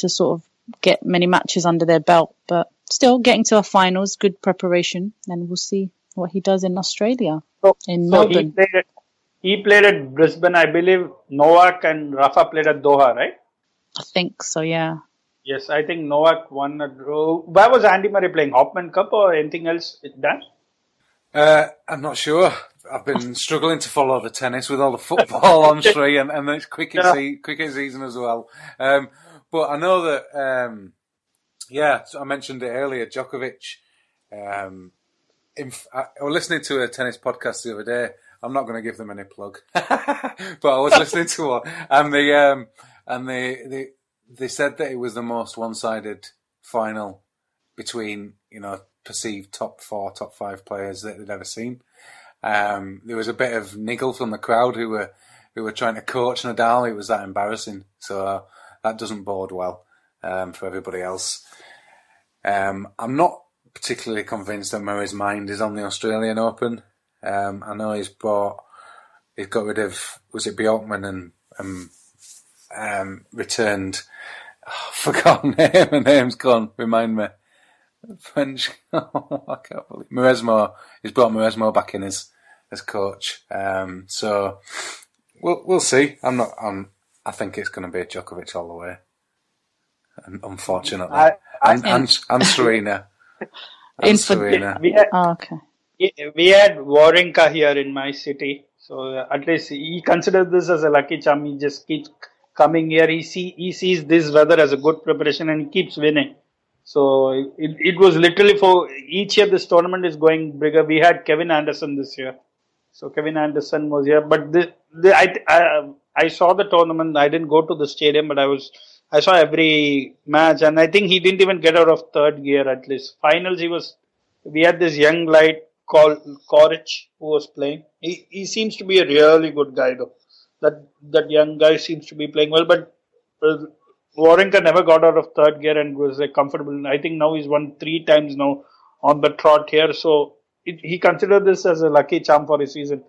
to sort of get many matches under their belt. But still, getting to a finals, good preparation, and we'll see what he does in Australia, So, in so he Melbourne. played at, he played at Brisbane, I believe. Novak and Rafa played at Doha, right? I think so, yeah. Yes, I think Novak won a draw. Where was Andy Murray playing? Hopman Cup or anything else? Done? Uh, I'm not sure. I've been struggling to follow the tennis with all the football on <laughs> three, and, and it's cricket, Yeah. se- cricket season as well. Um, but I know that, um, yeah, so I mentioned it earlier. Djokovic. Um, I, I was listening to a tennis podcast the other day. I'm not going to give them any plug, <laughs> but I was listening to one, and the um, and they they they said that it was the most one-sided final between you know perceived top four, top five players that they'd ever seen. Um, there was a bit of niggle from the crowd who were who were trying to coach Nadal. It was that embarrassing, so uh, that doesn't bode well um, for everybody else. Um, I'm not particularly convinced that Murray's mind is on the Australian Open. Um, I know he's bought, he's got rid of was it Bjorkman and um, um, returned. Oh, <laughs> forgotten <laughs> name. My name's gone. Remind me. French. <laughs> Oh, I can't believe Mauresmo. He's brought Mauresmo back in as as coach. Um, so we'll we'll see. I'm not. I'm. I think it's going to be a Djokovic all the way. Unfortunately, I- I- and, and, and Serena. <laughs> And for- Serena. <laughs> We had, Oh, okay. we had Wawrinka here in my city. So uh, at least he considers this as a lucky charm. He just keeps coming here. He see he sees this weather as a good preparation and he keeps winning. So it, it was literally for each year this tournament is going bigger. We had Kevin Anderson this year. So Kevin Anderson was here, but the, the I, I I saw the tournament. I didn't go to the stadium, but I was I saw every match, and I think he didn't even get out of third gear at least. Finals, he was. We had this young light called Coric who was playing. He he seems to be a really good guy though. That that young guy seems to be playing well, but uh, Wawrinka never got out of third gear and was comfortable. I think now he's won three times now on the trot here, so it, he considered this as a lucky charm for his season.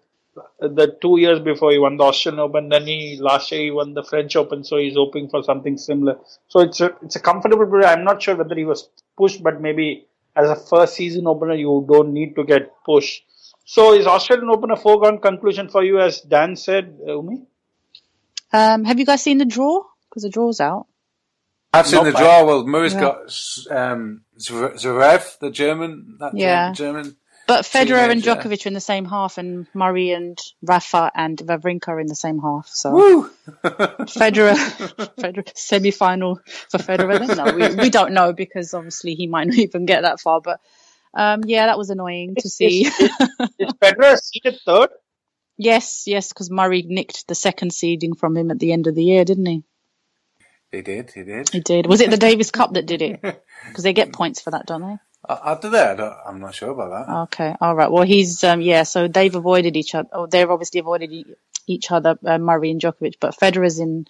The two years before he won the Australian Open, then he last year he won the French Open, so he's hoping for something similar. So it's a it's a comfortable. period. I'm not sure whether he was pushed, but maybe as a first season opener, you don't need to get pushed. So is Australian Open a foregone conclusion for you, as Dan said, uh, Umi? Um, have you guys seen the draw? Because the draw's out. I've seen the bad. draw. Well, Murray's Yeah. got um, Zverev, Zverev, the German. That Yeah. German. But Federer and Teenager. Djokovic are in the same half, and Murray and Rafa and Wawrinka are in the same half. So Woo! <laughs> <laughs> Federer, Federer semi-final for Federer. Then no, we, we don't know because obviously he might not even get that far. But um, yeah, that was annoying to see. Is Federer seated third? yes, yes, because Murray nicked the second seeding from him at the end of the year, didn't he? He did. He did. He did. Was it the <laughs> Davis Cup that did it? <laughs> Because they get points for that, don't they? I, I did that. I don't, I'm not sure about that. Okay, all right. Well, he's um, yeah. So they've avoided each other. Oh, they've obviously avoided each other, uh, Murray and Djokovic. But Federer's in.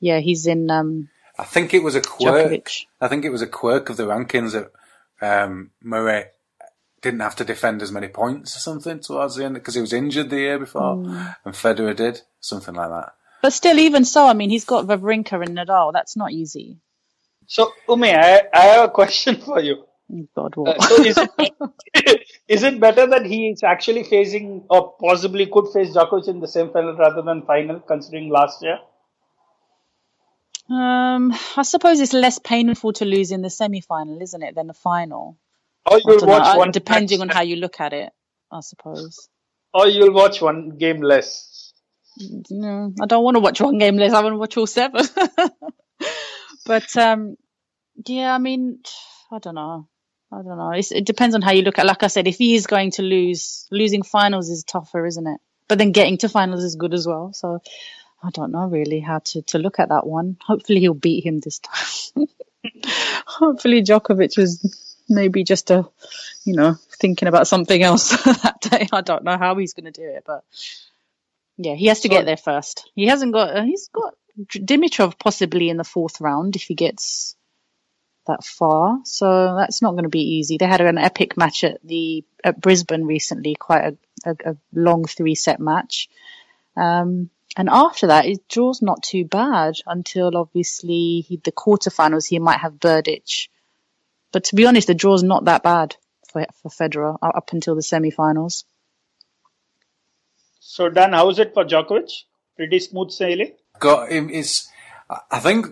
Yeah, he's in um, I think it was a quirk. Djokovic. I think it was a quirk of the rankings that um, Murray didn't have to defend as many points or something towards the end because he was injured the year before, Mm. and Federer did something like that. But still, even so, I mean, he's got Wawrinka and Nadal. That's not easy. So, Umi, I, I have a question for you. Oh, God, Uh, so is it, <laughs> is it better that he is actually facing or possibly could face Djokovic in the same final rather than final, considering last year? um, I suppose it's less painful to lose in the semi-final, isn't it, than the final? Or you'll don't know, watch uh, one depending on how you look at it. I suppose. or you'll watch one game less. No, I don't want to watch one game less. I want to watch all seven. <laughs> but um, yeah, I mean, I don't know. I don't know. It's, it depends on how you look at. Like I said, if he is going to lose, losing finals is tougher, isn't it? But then getting to finals is good as well. So I don't know really how to to look at that one. Hopefully he'll beat him this time. <laughs> Hopefully Djokovic was maybe just a, you know, thinking about something else <laughs> that day. I don't know how he's going to do it, but yeah, he has to get there first. He hasn't got. Uh, he's got Dimitrov possibly in the fourth round if he gets that far. So that's not going to be easy. They had an epic match at the at Brisbane recently, quite a, a, a long three set match. Um, and after that, his draw's not too bad until obviously he, the quarterfinals. He might have Berdych, but to be honest, the draw's not that bad for for Federer up until the semi-finals. So, Dan, how is it for Djokovic? Pretty smooth sailing? Got him. Is I think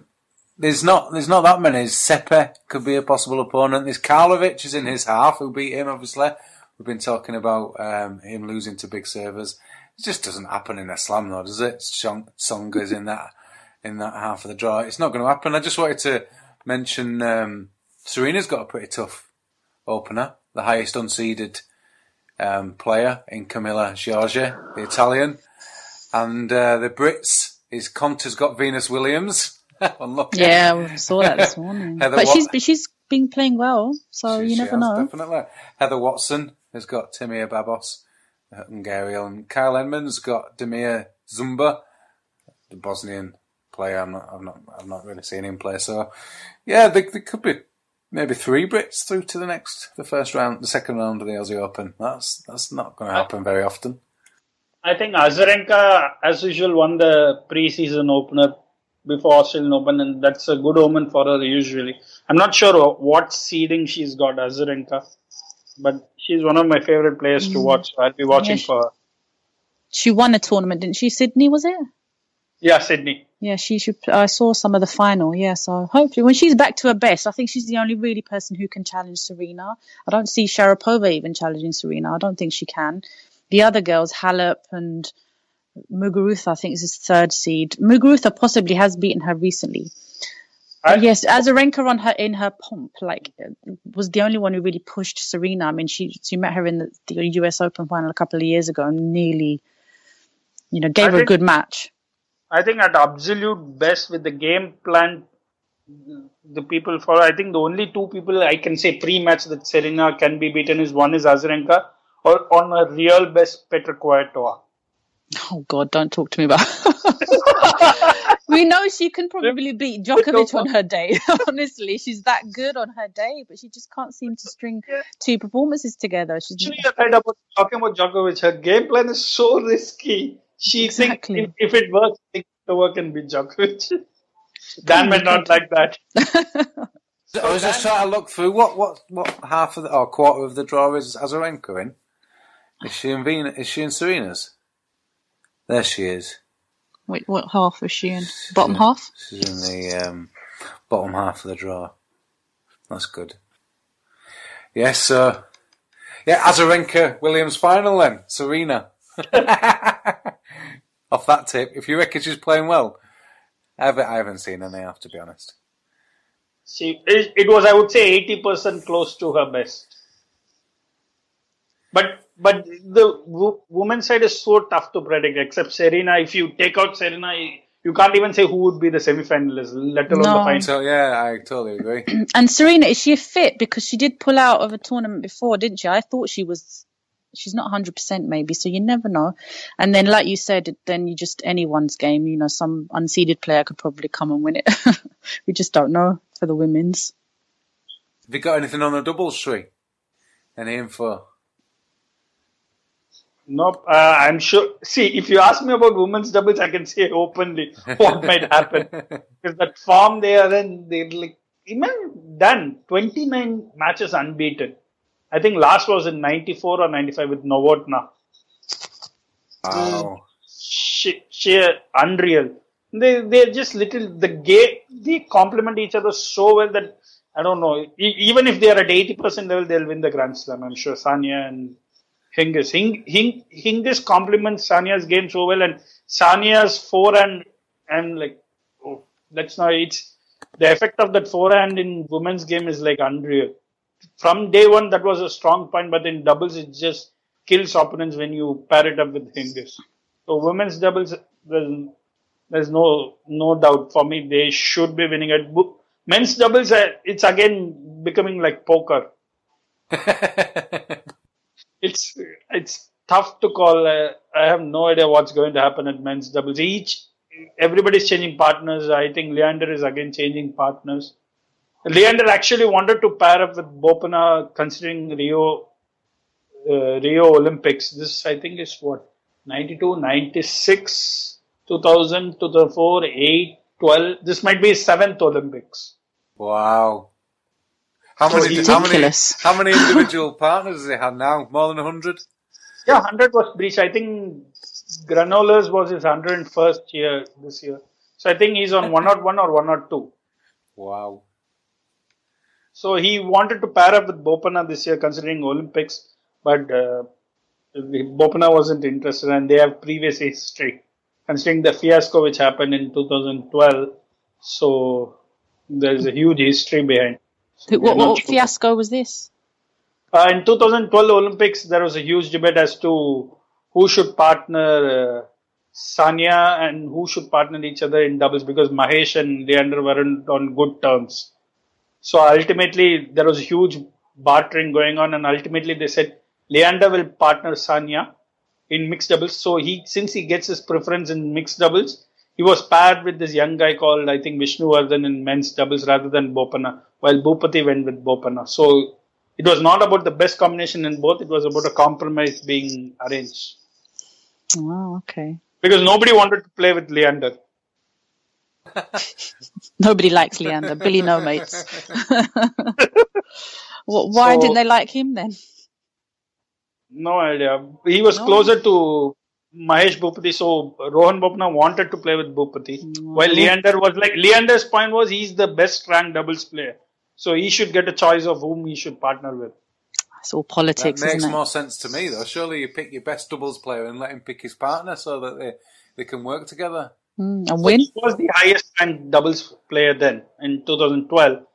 there's not there's not that many. Seppi could be a possible opponent. There's Karlovic is in his half who beat him. Obviously, we've been talking about um, him losing to big servers. It just doesn't happen in a slam, though, does it? Song- Tsonga's in that in that half of the draw. It's not going to happen. I just wanted to mention um, Serena's got a pretty tough opener, the highest unseeded um, player in Camila Giorgi, the Italian, and uh, the Brits is Konta's got Venus Williams. <laughs> Unlucky. Yeah, we saw that this <laughs> morning. But Wat- she's she's been playing well, so She- you never know. Definitely. Heather Watson has got Timea Babos, uh, Hungarian, and Kyle Edmund's got Damir Dzumhur, the Bosnian player. I'm not, I've not, I've not really seen him play. So, yeah, they, there could be maybe three Brits through to the next, the first round, the second round of the Aussie Open. That's that's not going to happen very often. I think Azarenka, as usual, won the preseason opener before Australian Open, and that's a good omen for her usually. I'm not sure what seeding she's got, Azarenka, but she's one of my favorite players to mm. watch. So I'll be watching Yeah, she- for her. She won a tournament, didn't she? Sydney was it? Yeah, Sydney. Yeah, she should. I saw some of the final. Yeah, so hopefully when she's back to her best, I think she's the only really person who can challenge Serena. I don't see Sharapova even challenging Serena. I don't think she can. The other girls, Halep and Muguruza, I think is his third seed. Muguruza possibly has beaten her recently. I- yes, Azarenka on her in her pomp, like was the only one who really pushed Serena. I mean, she she met her in the, the U.S. Open final a couple of years ago and nearly, you know, gave I her a good match. I think at absolute best with the game plan, the people follow. I think the only two people I can say pre-match that Serena can be beaten is one is Azarenka or on a real best Petra Kvitova. Oh God, don't talk to me about. <laughs> we know she can probably beat Djokovic on her day. <laughs> Honestly, she's that good on her day, but she just can't seem to string two performances together. She's Actually, you're right about talking about Djokovic. Her game plan is so risky. She Exactly. thinks if, if it works, it work can beat <laughs> Djokovic. Dan might not like that. I was just trying to look through what what what half of the or quarter of the draw is Azarenka in. Is she in Venus? Is she in Serena's? There she is. Wait, what half is she in? Bottom half? She's in the um, bottom half of the draw. That's good. Yes, sir. Yeah, Azarenka Williams final then. Serena. <laughs> <laughs> Off that tip, if you reckon she's playing well, I haven't, I haven't seen any, I have to be honest. She, it, it was, I would say, 80% close to her best. But but the w- women's side is so tough to predict. Except Serena, if you take out Serena, you can't even say who would be the semi-finalist, let alone No. the final. So yeah, I totally agree. <clears throat> And Serena, is she fit? Because she did pull out of a tournament before, didn't she? I thought she was. She's not 100% maybe, so you never know. And then, like you said, then you just anyone's game. You know, some unseeded player could probably come and win it. <laughs> we just don't know for the women's. Have you got anything on the doubles tree? Any info? Nope. Uh, I'm sure. See, if you ask me about women's doubles, I can say openly <laughs> what might happen <laughs> because that form they are in, they're like even done 29 matches unbeaten. I think last was in 94 or 95 with Novotna. Wow. she, she unreal. They they're just little the game. They complement each other so well that I don't know. E- even if they are at eighty percent level, they'll win the Grand Slam. I'm sure Sania and Hingis. Hing, Hing, Hingis complements Sania's game so well, and Sania's forehand and like oh, that's not it's the effect of that forehand in women's game is like unreal. From day one, that was a strong point, but in doubles, it just kills opponents when you pair it up with Hingis. So women's doubles, there's, there's no no doubt for me they should be winning it. Men's doubles, uh, it's again becoming like poker. <laughs> It's it's tough to call. Uh, I have no idea what's going to happen at men's doubles. Each everybody's changing partners. I think Leander is again changing partners. Leander actually wanted to pair up with Bopanna, considering Rio uh, Rio Olympics. This I think is what 92, 96, 2000, 2004, 8, 12. This might be his seventh Olympics. wow. How So many, how many, how many <laughs> individual partners does he have now? More than 100? Yeah, 100 was breached. I think Granollers was his 101st year this year. So I think he's on 101 or 102. Wow. So he wanted to pair up with Bopanna this year, considering Olympics, but uh, Bopanna wasn't interested, and they have previous history, considering the fiasco which happened in 2012. So there's a huge history behind. We're What, what sure. fiasco was this? Uh, in 2012 Olympics, there was a huge debate as to who should partner uh, Sania and who should partner each other in doubles because Mahesh and Leander weren't on good terms. So ultimately, there was huge bartering going on, and ultimately they said Leander will partner Sania in mixed doubles. So he, since he gets his preference in mixed doubles, he was paired with this young guy called I think Vishnu Vardhan in men's doubles rather than Bopanna, while Bhupathi went with Bopanna. So it was not about the best combination in both; it was about a compromise being arranged Oh, okay. because nobody wanted to play with Leander. <laughs> Nobody likes Leander. Billy no mates. <laughs> what, why So- didn't they like him then? No idea. He was No. closer to Mahesh Bhupathi, so Rohan Bopanna wanted to play with Bhupathi. Mm. While Leander was like, Leander's point was he's the best ranked doubles player. So he should get a choice of whom he should partner with. It's all That politics, makes isn't it? more sense to me, though. Surely you pick your best doubles player and let him pick his partner so that they, they can work together. Mm, and win? He was the highest ranked doubles player then in 2012.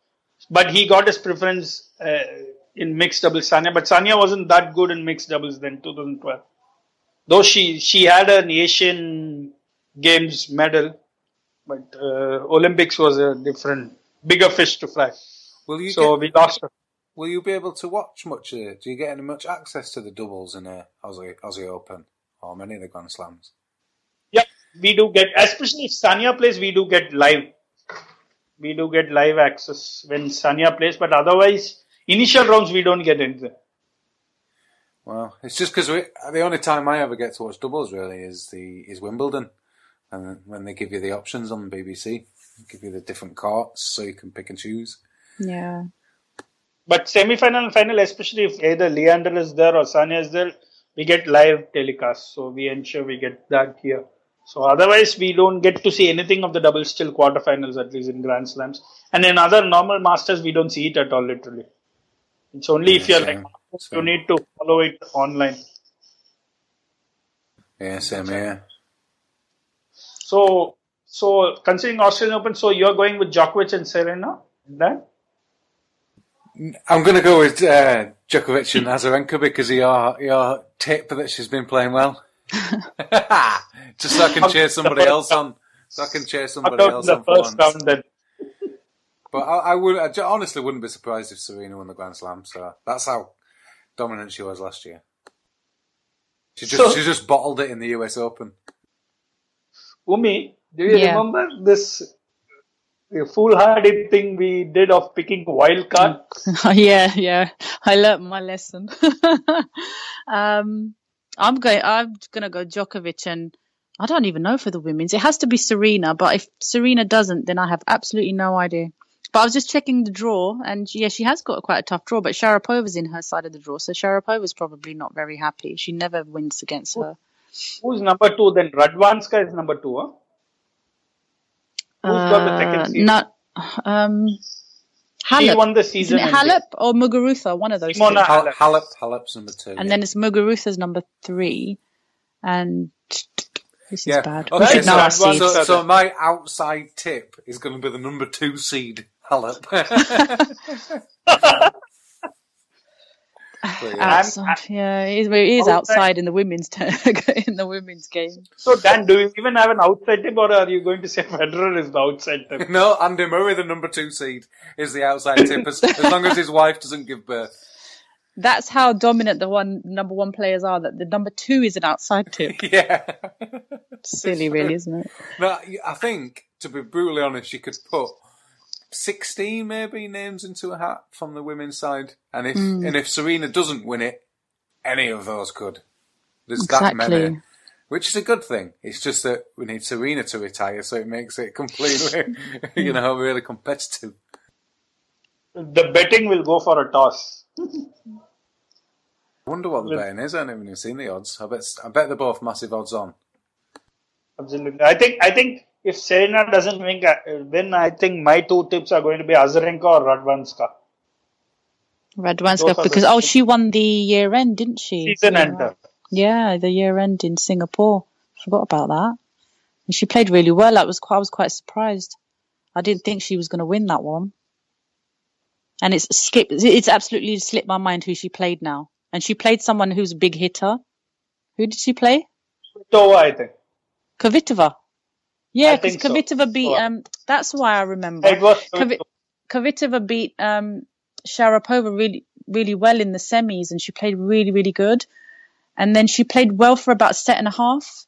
But he got his preference uh, in mixed doubles, Sania. But Sania wasn't that good in mixed doubles then, 2012. Though she, she had an Asian Games medal, but uh, Olympics was a different, bigger fish to fry. Will you So get, we lost her. will you be able to watch much? Uh, do you get any much access to the doubles in uh, Aussie Aussie Open or many of the Grand Slams? Yeah, we do get, especially if Sania plays, we do get live. We do get live access when Sania plays, but otherwise, initial rounds we don't get anything. Well, it's just because the only time I ever get to watch doubles really is the is Wimbledon, and when they give you the options on BBC, give you the different courts so you can pick and choose. Yeah. But semi-final and final, especially if either Leander is there or Sania is there, we get live telecast. So we ensure we get that here. So otherwise, we don't get to see anything of the double still quarterfinals, at least in Grand Slams. And in other normal Masters, we don't see it at all, literally. It's only if you're like, you need to follow it online. Yeah, same here. So, so considering Australian Open, so you're going with Djokovic and Serena? That? I'm going to go with uh, Djokovic and Azarenka because of your, your tip that she's been playing well. Just so I can cheer somebody else on. So I can cheer somebody else on for first once. round, then. But I, I would, I honestly wouldn't be surprised if Serena won the Grand Slam. So that's how dominant she was last year. She just, So- she just bottled it in the US Open. Umi, do you Yeah. remember this foolhardy thing we did of picking wild card? <laughs> yeah, yeah. I learnt my lesson. <laughs> um, I'm going. I'm gonna go Djokovic, and I don't even know for the women's. It has to be Serena, but if Serena doesn't, then I have absolutely no idea. But I was just checking the draw, and yeah, she has got quite a tough draw. But Sharapova's in her side of the draw, so Sharapova's probably not very happy. She never wins against her. Who's number two? Then Radwanska is number two, huh? Who's got the second Uh, seed? Not um, She Halep. won the Isn't season. it ending. Halep or Muguruza? One of those. two. Simona Hal- Halep. Halep, Halep's number two. and yeah. then it's Muguruza's number three, and this is Yeah. bad. We Okay, should so, our Advanced- so, so my outside tip is going to be the number two seed, Halep. <laughs> <laughs> <laughs> But yeah. outside, yeah, he is, he is Outside. outside in the women's <laughs> t- in the women's game. So Dan, do you even have an outside tip, or are you going to say <laughs> Federer is the outside tip? No, Andy Murray, the number two seed, is the outside tip as, as long as his wife doesn't give birth. That's how dominant the one number one players are. That the number two is an outside tip. Yeah. Silly, really, isn't it? No, I think, to be brutally honest, you could put 16 maybe names into a hat from the women's side. And if Hmm. and if Serena doesn't win it, any of those could. There's that many. Which is a good thing. It's just that we need Serena to retire, so it makes it <laughs> completely, you know, really competitive. The betting will go for a toss. I wonder what the betting is. I haven't even seen the odds. I bet I bet they're both massive odds on. Absolutely. I think. I think if Serena doesn't win, uh, win, I think my two tips are going to be Azarenka or Radwanska. Radwanska, because oh, she won the year end, didn't she? Season Yeah. ender. Yeah, the year end in Singapore. Forgot about that. And she played really well. I was quite, I was quite surprised. I didn't think she was going to win that one. And it's skipped. It's absolutely slipped my mind who she played now. And she played someone who's a big hitter. Who did she play? Tova, I think. Kvitova. Yeah, because think so. Beat. Um, that's why I remember. It was Kvi- Kvitova beat um, Sharapova really, really well in the semis, and she played really, really good. And then she played well for about a set and a half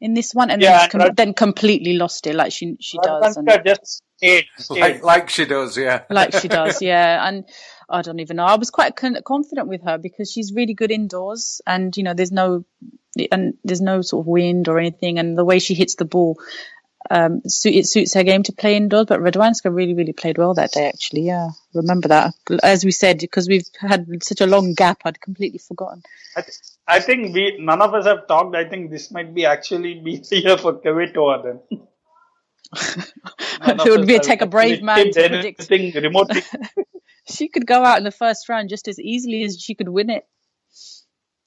in this one, and Yeah, then, she com- Rad- then completely lost it, like she she does, and just stayed. stayed. Like, like she does, yeah. like she does, <laughs> yeah. And I don't even know. I was quite con- confident with her because she's really good indoors, and you know, there's no and there's no sort of wind or anything, and the way she hits the ball, um, su- it suits her game to play indoors. But Radwanska really, really played well that day. Actually, yeah, remember that. As we said, because we've had such a long gap, I'd completely forgotten. I, th- I think we none of us have talked. I think this might be actually be <laughs> the year for Kvitova then. <laughs> It would be a take a brave man to predict. remotely. <laughs> She could go out in the first round just as easily as she could win it.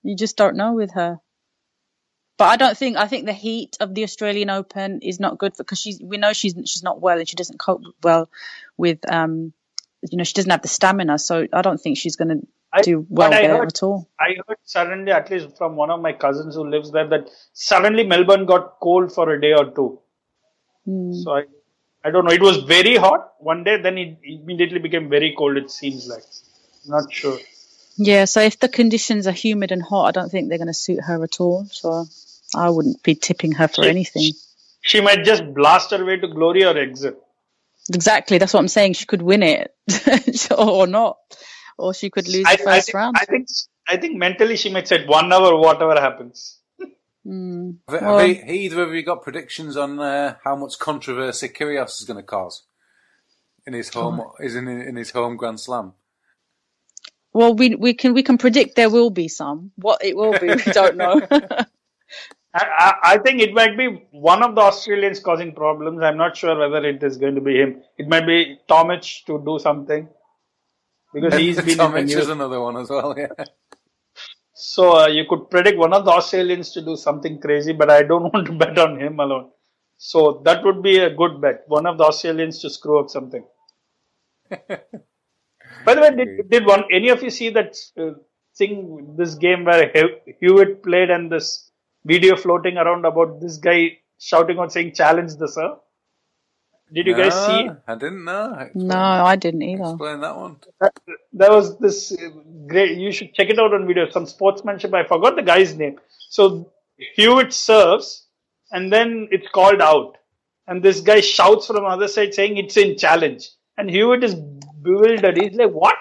You just don't know with her. But I don't think I think the heat of the Australian Open is not good because she's we know she's she's not well and she doesn't cope well with um you know she doesn't have the stamina so I don't think she's going to I- do well there heard- at all. I heard suddenly, at least from one of my cousins who lives there, that suddenly Melbourne got cold for a day or two. Hmm. So I, I don't know. It was very hot one day, then it immediately became very cold. It seems like. Not sure. Yeah, so if the conditions are humid and hot, I don't think they're going to suit her at all. So I wouldn't be tipping her for anything. She might just blast her way to glory or exit. Exactly, that's what I'm saying. She could win it <laughs> or not, or she could lose I, the I first think, round. I think. I think mentally she might say one hour, whatever happens. Hmm. Have, Well- have e- either of you got predictions on uh, how much controversy Kyrgios is going to cause in his home is in, in his home Grand Slam? Well, we we can we can predict there will be some. What it will be, we <laughs> don't know. I, I, I think it might be one of the Australians causing problems. I'm not sure whether it is going to be him. It might be Tomic to do something because <laughs> he's been in the news. is another one as well. Yeah. So uh, you could predict one of the Australians to do something crazy, but I don't <laughs> want to bet on him alone. So that would be a good bet. One of the Australians to screw up something. <laughs> By the way, did, did one any of you see that uh, thing, this game where Hewitt played and this video floating around about this guy shouting out saying challenge the sir? Did you guys see? it? I didn't know. Explain, No, I didn't either. explain that one. there was this uh, great you should check it out on video some sportsmanship i forgot the guy's name so hewitt serves and then it's called out and this guy shouts from the other side saying it's in challenge and hewitt is bewildered he's like what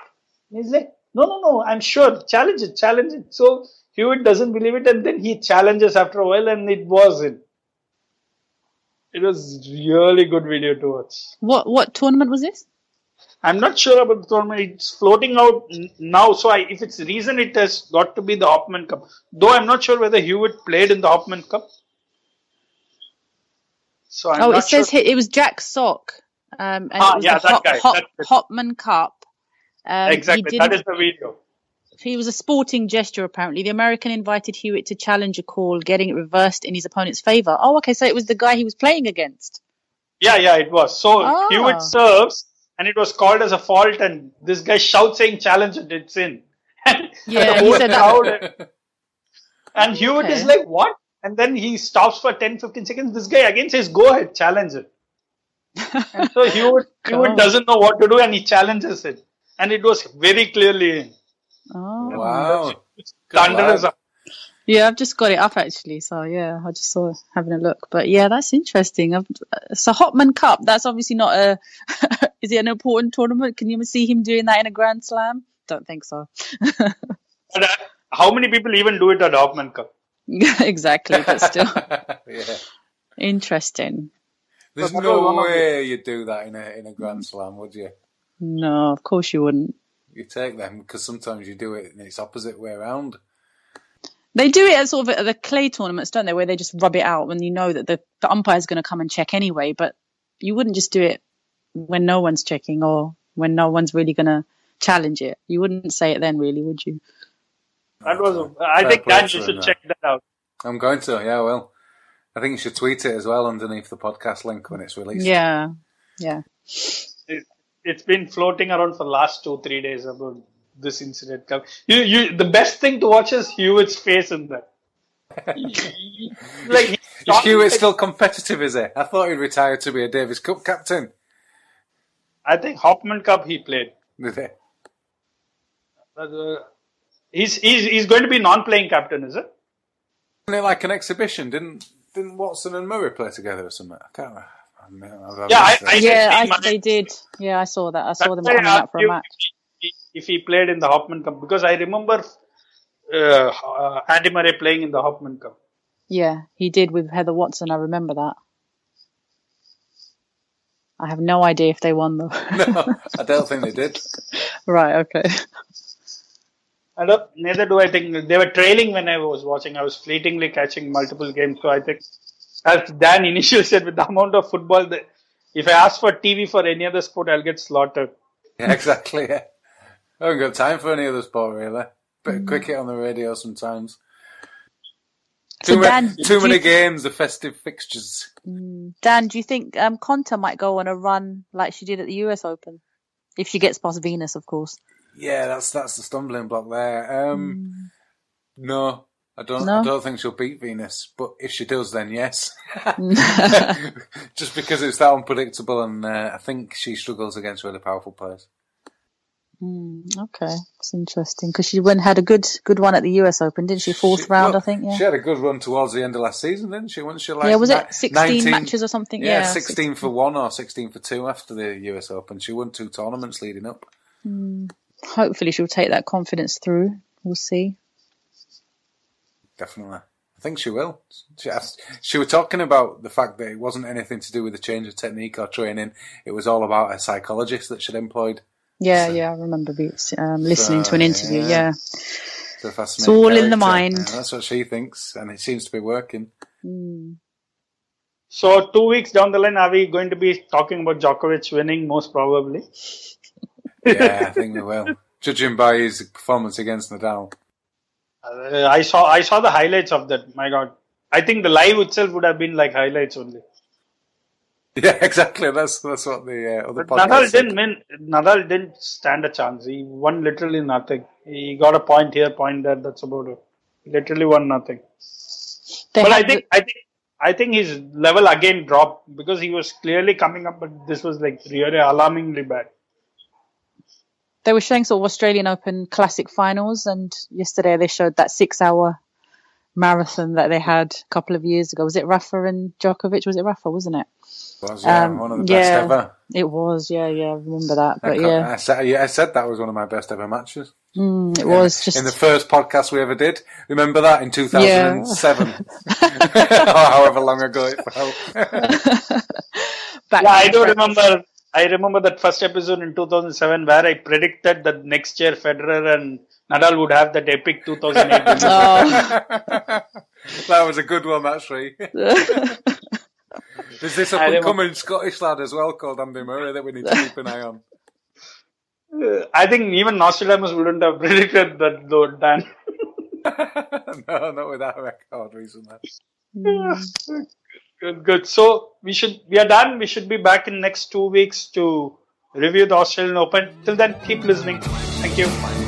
and he's like no no no i'm sure challenge it challenge it so hewitt doesn't believe it and then he challenges after a while and it was in it was really good video to watch What what tournament was this? I'm not sure about the tournament. It's floating out now. So I, if it's reason, it has got to be the Hopman Cup. Though I'm not sure whether Hewitt played in the Hopman Cup. So I'm oh, it says sure. here it was Jack Sock. Um, and Ah, it was yeah, the that Hop, guy. Hop, Hopman Cup. Um, exactly. That is the video. He was a sporting gesture, apparently. The American invited Hewitt to challenge a call, getting it reversed in his opponent's favour. Oh, okay, so it was the guy he was playing against. Yeah, yeah, it was. So Ah. Hewitt serves, and it was called as a fault, and this guy shouts saying challenge it, it's in. <laughs> And Yeah, he said that. crowd- And <laughs> Hewitt Okay. is like, what? And then he stops for 10, 15 seconds. This guy again says, go ahead, challenge it. and so <laughs> Hewitt, Hewitt doesn't know what to do and he challenges it. And it was very clearly. Oh. Wow. Thunder lad. is up. Yeah, I've just got it up actually. So yeah, I just saw having a look. But yeah, that's interesting. I've, so Hopman Cup, that's obviously not a. <laughs> is it an important tournament? Can you see him doing that in a Grand Slam? Don't think so. But, uh, how many people even do it at Hopman Cup? <laughs> exactly, but still <laughs> yeah. interesting. There's But that was no one way you'd do that in a in a Grand Slam, would you? No, of course you wouldn't. You take them because sometimes you do it and it's opposite way around. They do it at sort of at the clay tournaments, don't they? Where they just rub it out when you know that the, the umpire's going to come and check anyway. But you wouldn't just do it when no one's checking or when no one's really going to challenge it. You wouldn't say it then, really, would you? That was, I Fair think play Dan, you should there. check that out. I'm going to, yeah, well. I think you should tweet it as well underneath the podcast link when it's released. Yeah, yeah. It, it's been floating around for the last two, three days about this incident. You, you, the best thing to watch is Hewitt's face in that. like, <laughs> Is Hewitt still competitive, is he? I thought he'd retired to be a Davis Cup captain. I think Hopman Cup he played. Did he? But, uh, he's, he's, he's going to be non-playing captain, is it like an exhibition? Didn't didn't Watson and Murray play together or something? I can't remember. I mean, I've- I've Yeah, I- I- Yeah, I, my- they did. Yeah, I saw that. I saw them That's why coming I out for a you match. If he, if he played in the Hopman Cup, because I remember uh, uh, Andy Murray playing in the Hopman Cup. Yeah, he did with Heather Watson. I remember that. I have no idea if they won though. <laughs> no, I don't think they did. <laughs> right. Okay. I don't, neither do I think they were trailing when I was watching. I was fleetingly catching multiple games. So I think, as Dan initially said, with the amount of football, that if I ask for TV for any other sport, I'll get slaughtered. Yeah, exactly. Yeah. I haven't got time for any other sport really. Bit Mm. of cricket on the radio sometimes. So Too, Dan, ma- do too many th- games, the festive fixtures. Dan, do you think um, Konta might go on a run like she did at the US Open, if she gets past Venus, of course? Yeah, that's that's the stumbling block there. Um, No, I don't. Mm. No? I don't think she'll beat Venus. But if she does, then yes. <laughs> <laughs> Just because it's that unpredictable, and uh, I think she struggles against really powerful players. Okay, it's interesting because she went had a good good one at the US Open, didn't she? Fourth She- round, well, I think. Yeah. She had a good run towards the end of last season, didn't she? Wasn't she like yeah, was it 16 matches or something? Yeah, Yeah, 16 for one or 16 for two after the US Open. She won two tournaments leading up. Hopefully, she'll take that confidence through. We'll see. Definitely. I think she will. She, asked, she was talking about the fact that it wasn't anything to do with the change of technique or training. It was all about a psychologist that she'd employed. Yeah, yeah, I remember um, listening So, to an interview. yeah. Yeah. to fascinate. It's all in the mind. Yeah, that's what she thinks, and it seems to be working. So two weeks down the line, are we going to be talking about Djokovic winning? Most probably. Yeah, I <laughs> think we will. Judging by his performance against Nadal. Uh, I saw I saw the highlights of that. My God, I think the live itself would have been like highlights only. Yeah, <laughs> exactly. That's that's what the uh, other But Nadal said. didn't win. Nadal didn't stand a chance. He won literally nothing. He got a point here, point there. That's about it. Literally won nothing. They but I had think I think I think his level again dropped because he was clearly coming up, but this was like really alarmingly bad. They were showing sort of Australian Open Classic finals, and yesterday they showed that six-hour marathon that they had a couple of years ago. Was it Rafa and Djokovic? Was it Rafa? Wasn't it? Was, yeah, Um, one of the best yeah. ever. It was. Yeah, yeah. I remember that. I, But can't- yeah, I said, yeah, I said that was one of my best ever matches. mm, it was just in the first podcast we ever did. Remember that in 2007, or <laughs> <laughs> however long ago it felt. <laughs> back Yeah, I do back. remember. I remember that first episode in 2007 where I predicted that next year Federer and Nadal would have that epic 2008. <laughs> win. Oh, <laughs> that was a good one, actually. <laughs> There's this up and coming Scottish lad as well called Andy Murray that we need to keep an eye on. Uh, I think even Nostradamus wouldn't have predicted that though, Dan. no, not with that record recently. Good, good. So we should we are done. We should be back in next two weeks to review the Australian Open. Till then, keep listening. Thank you.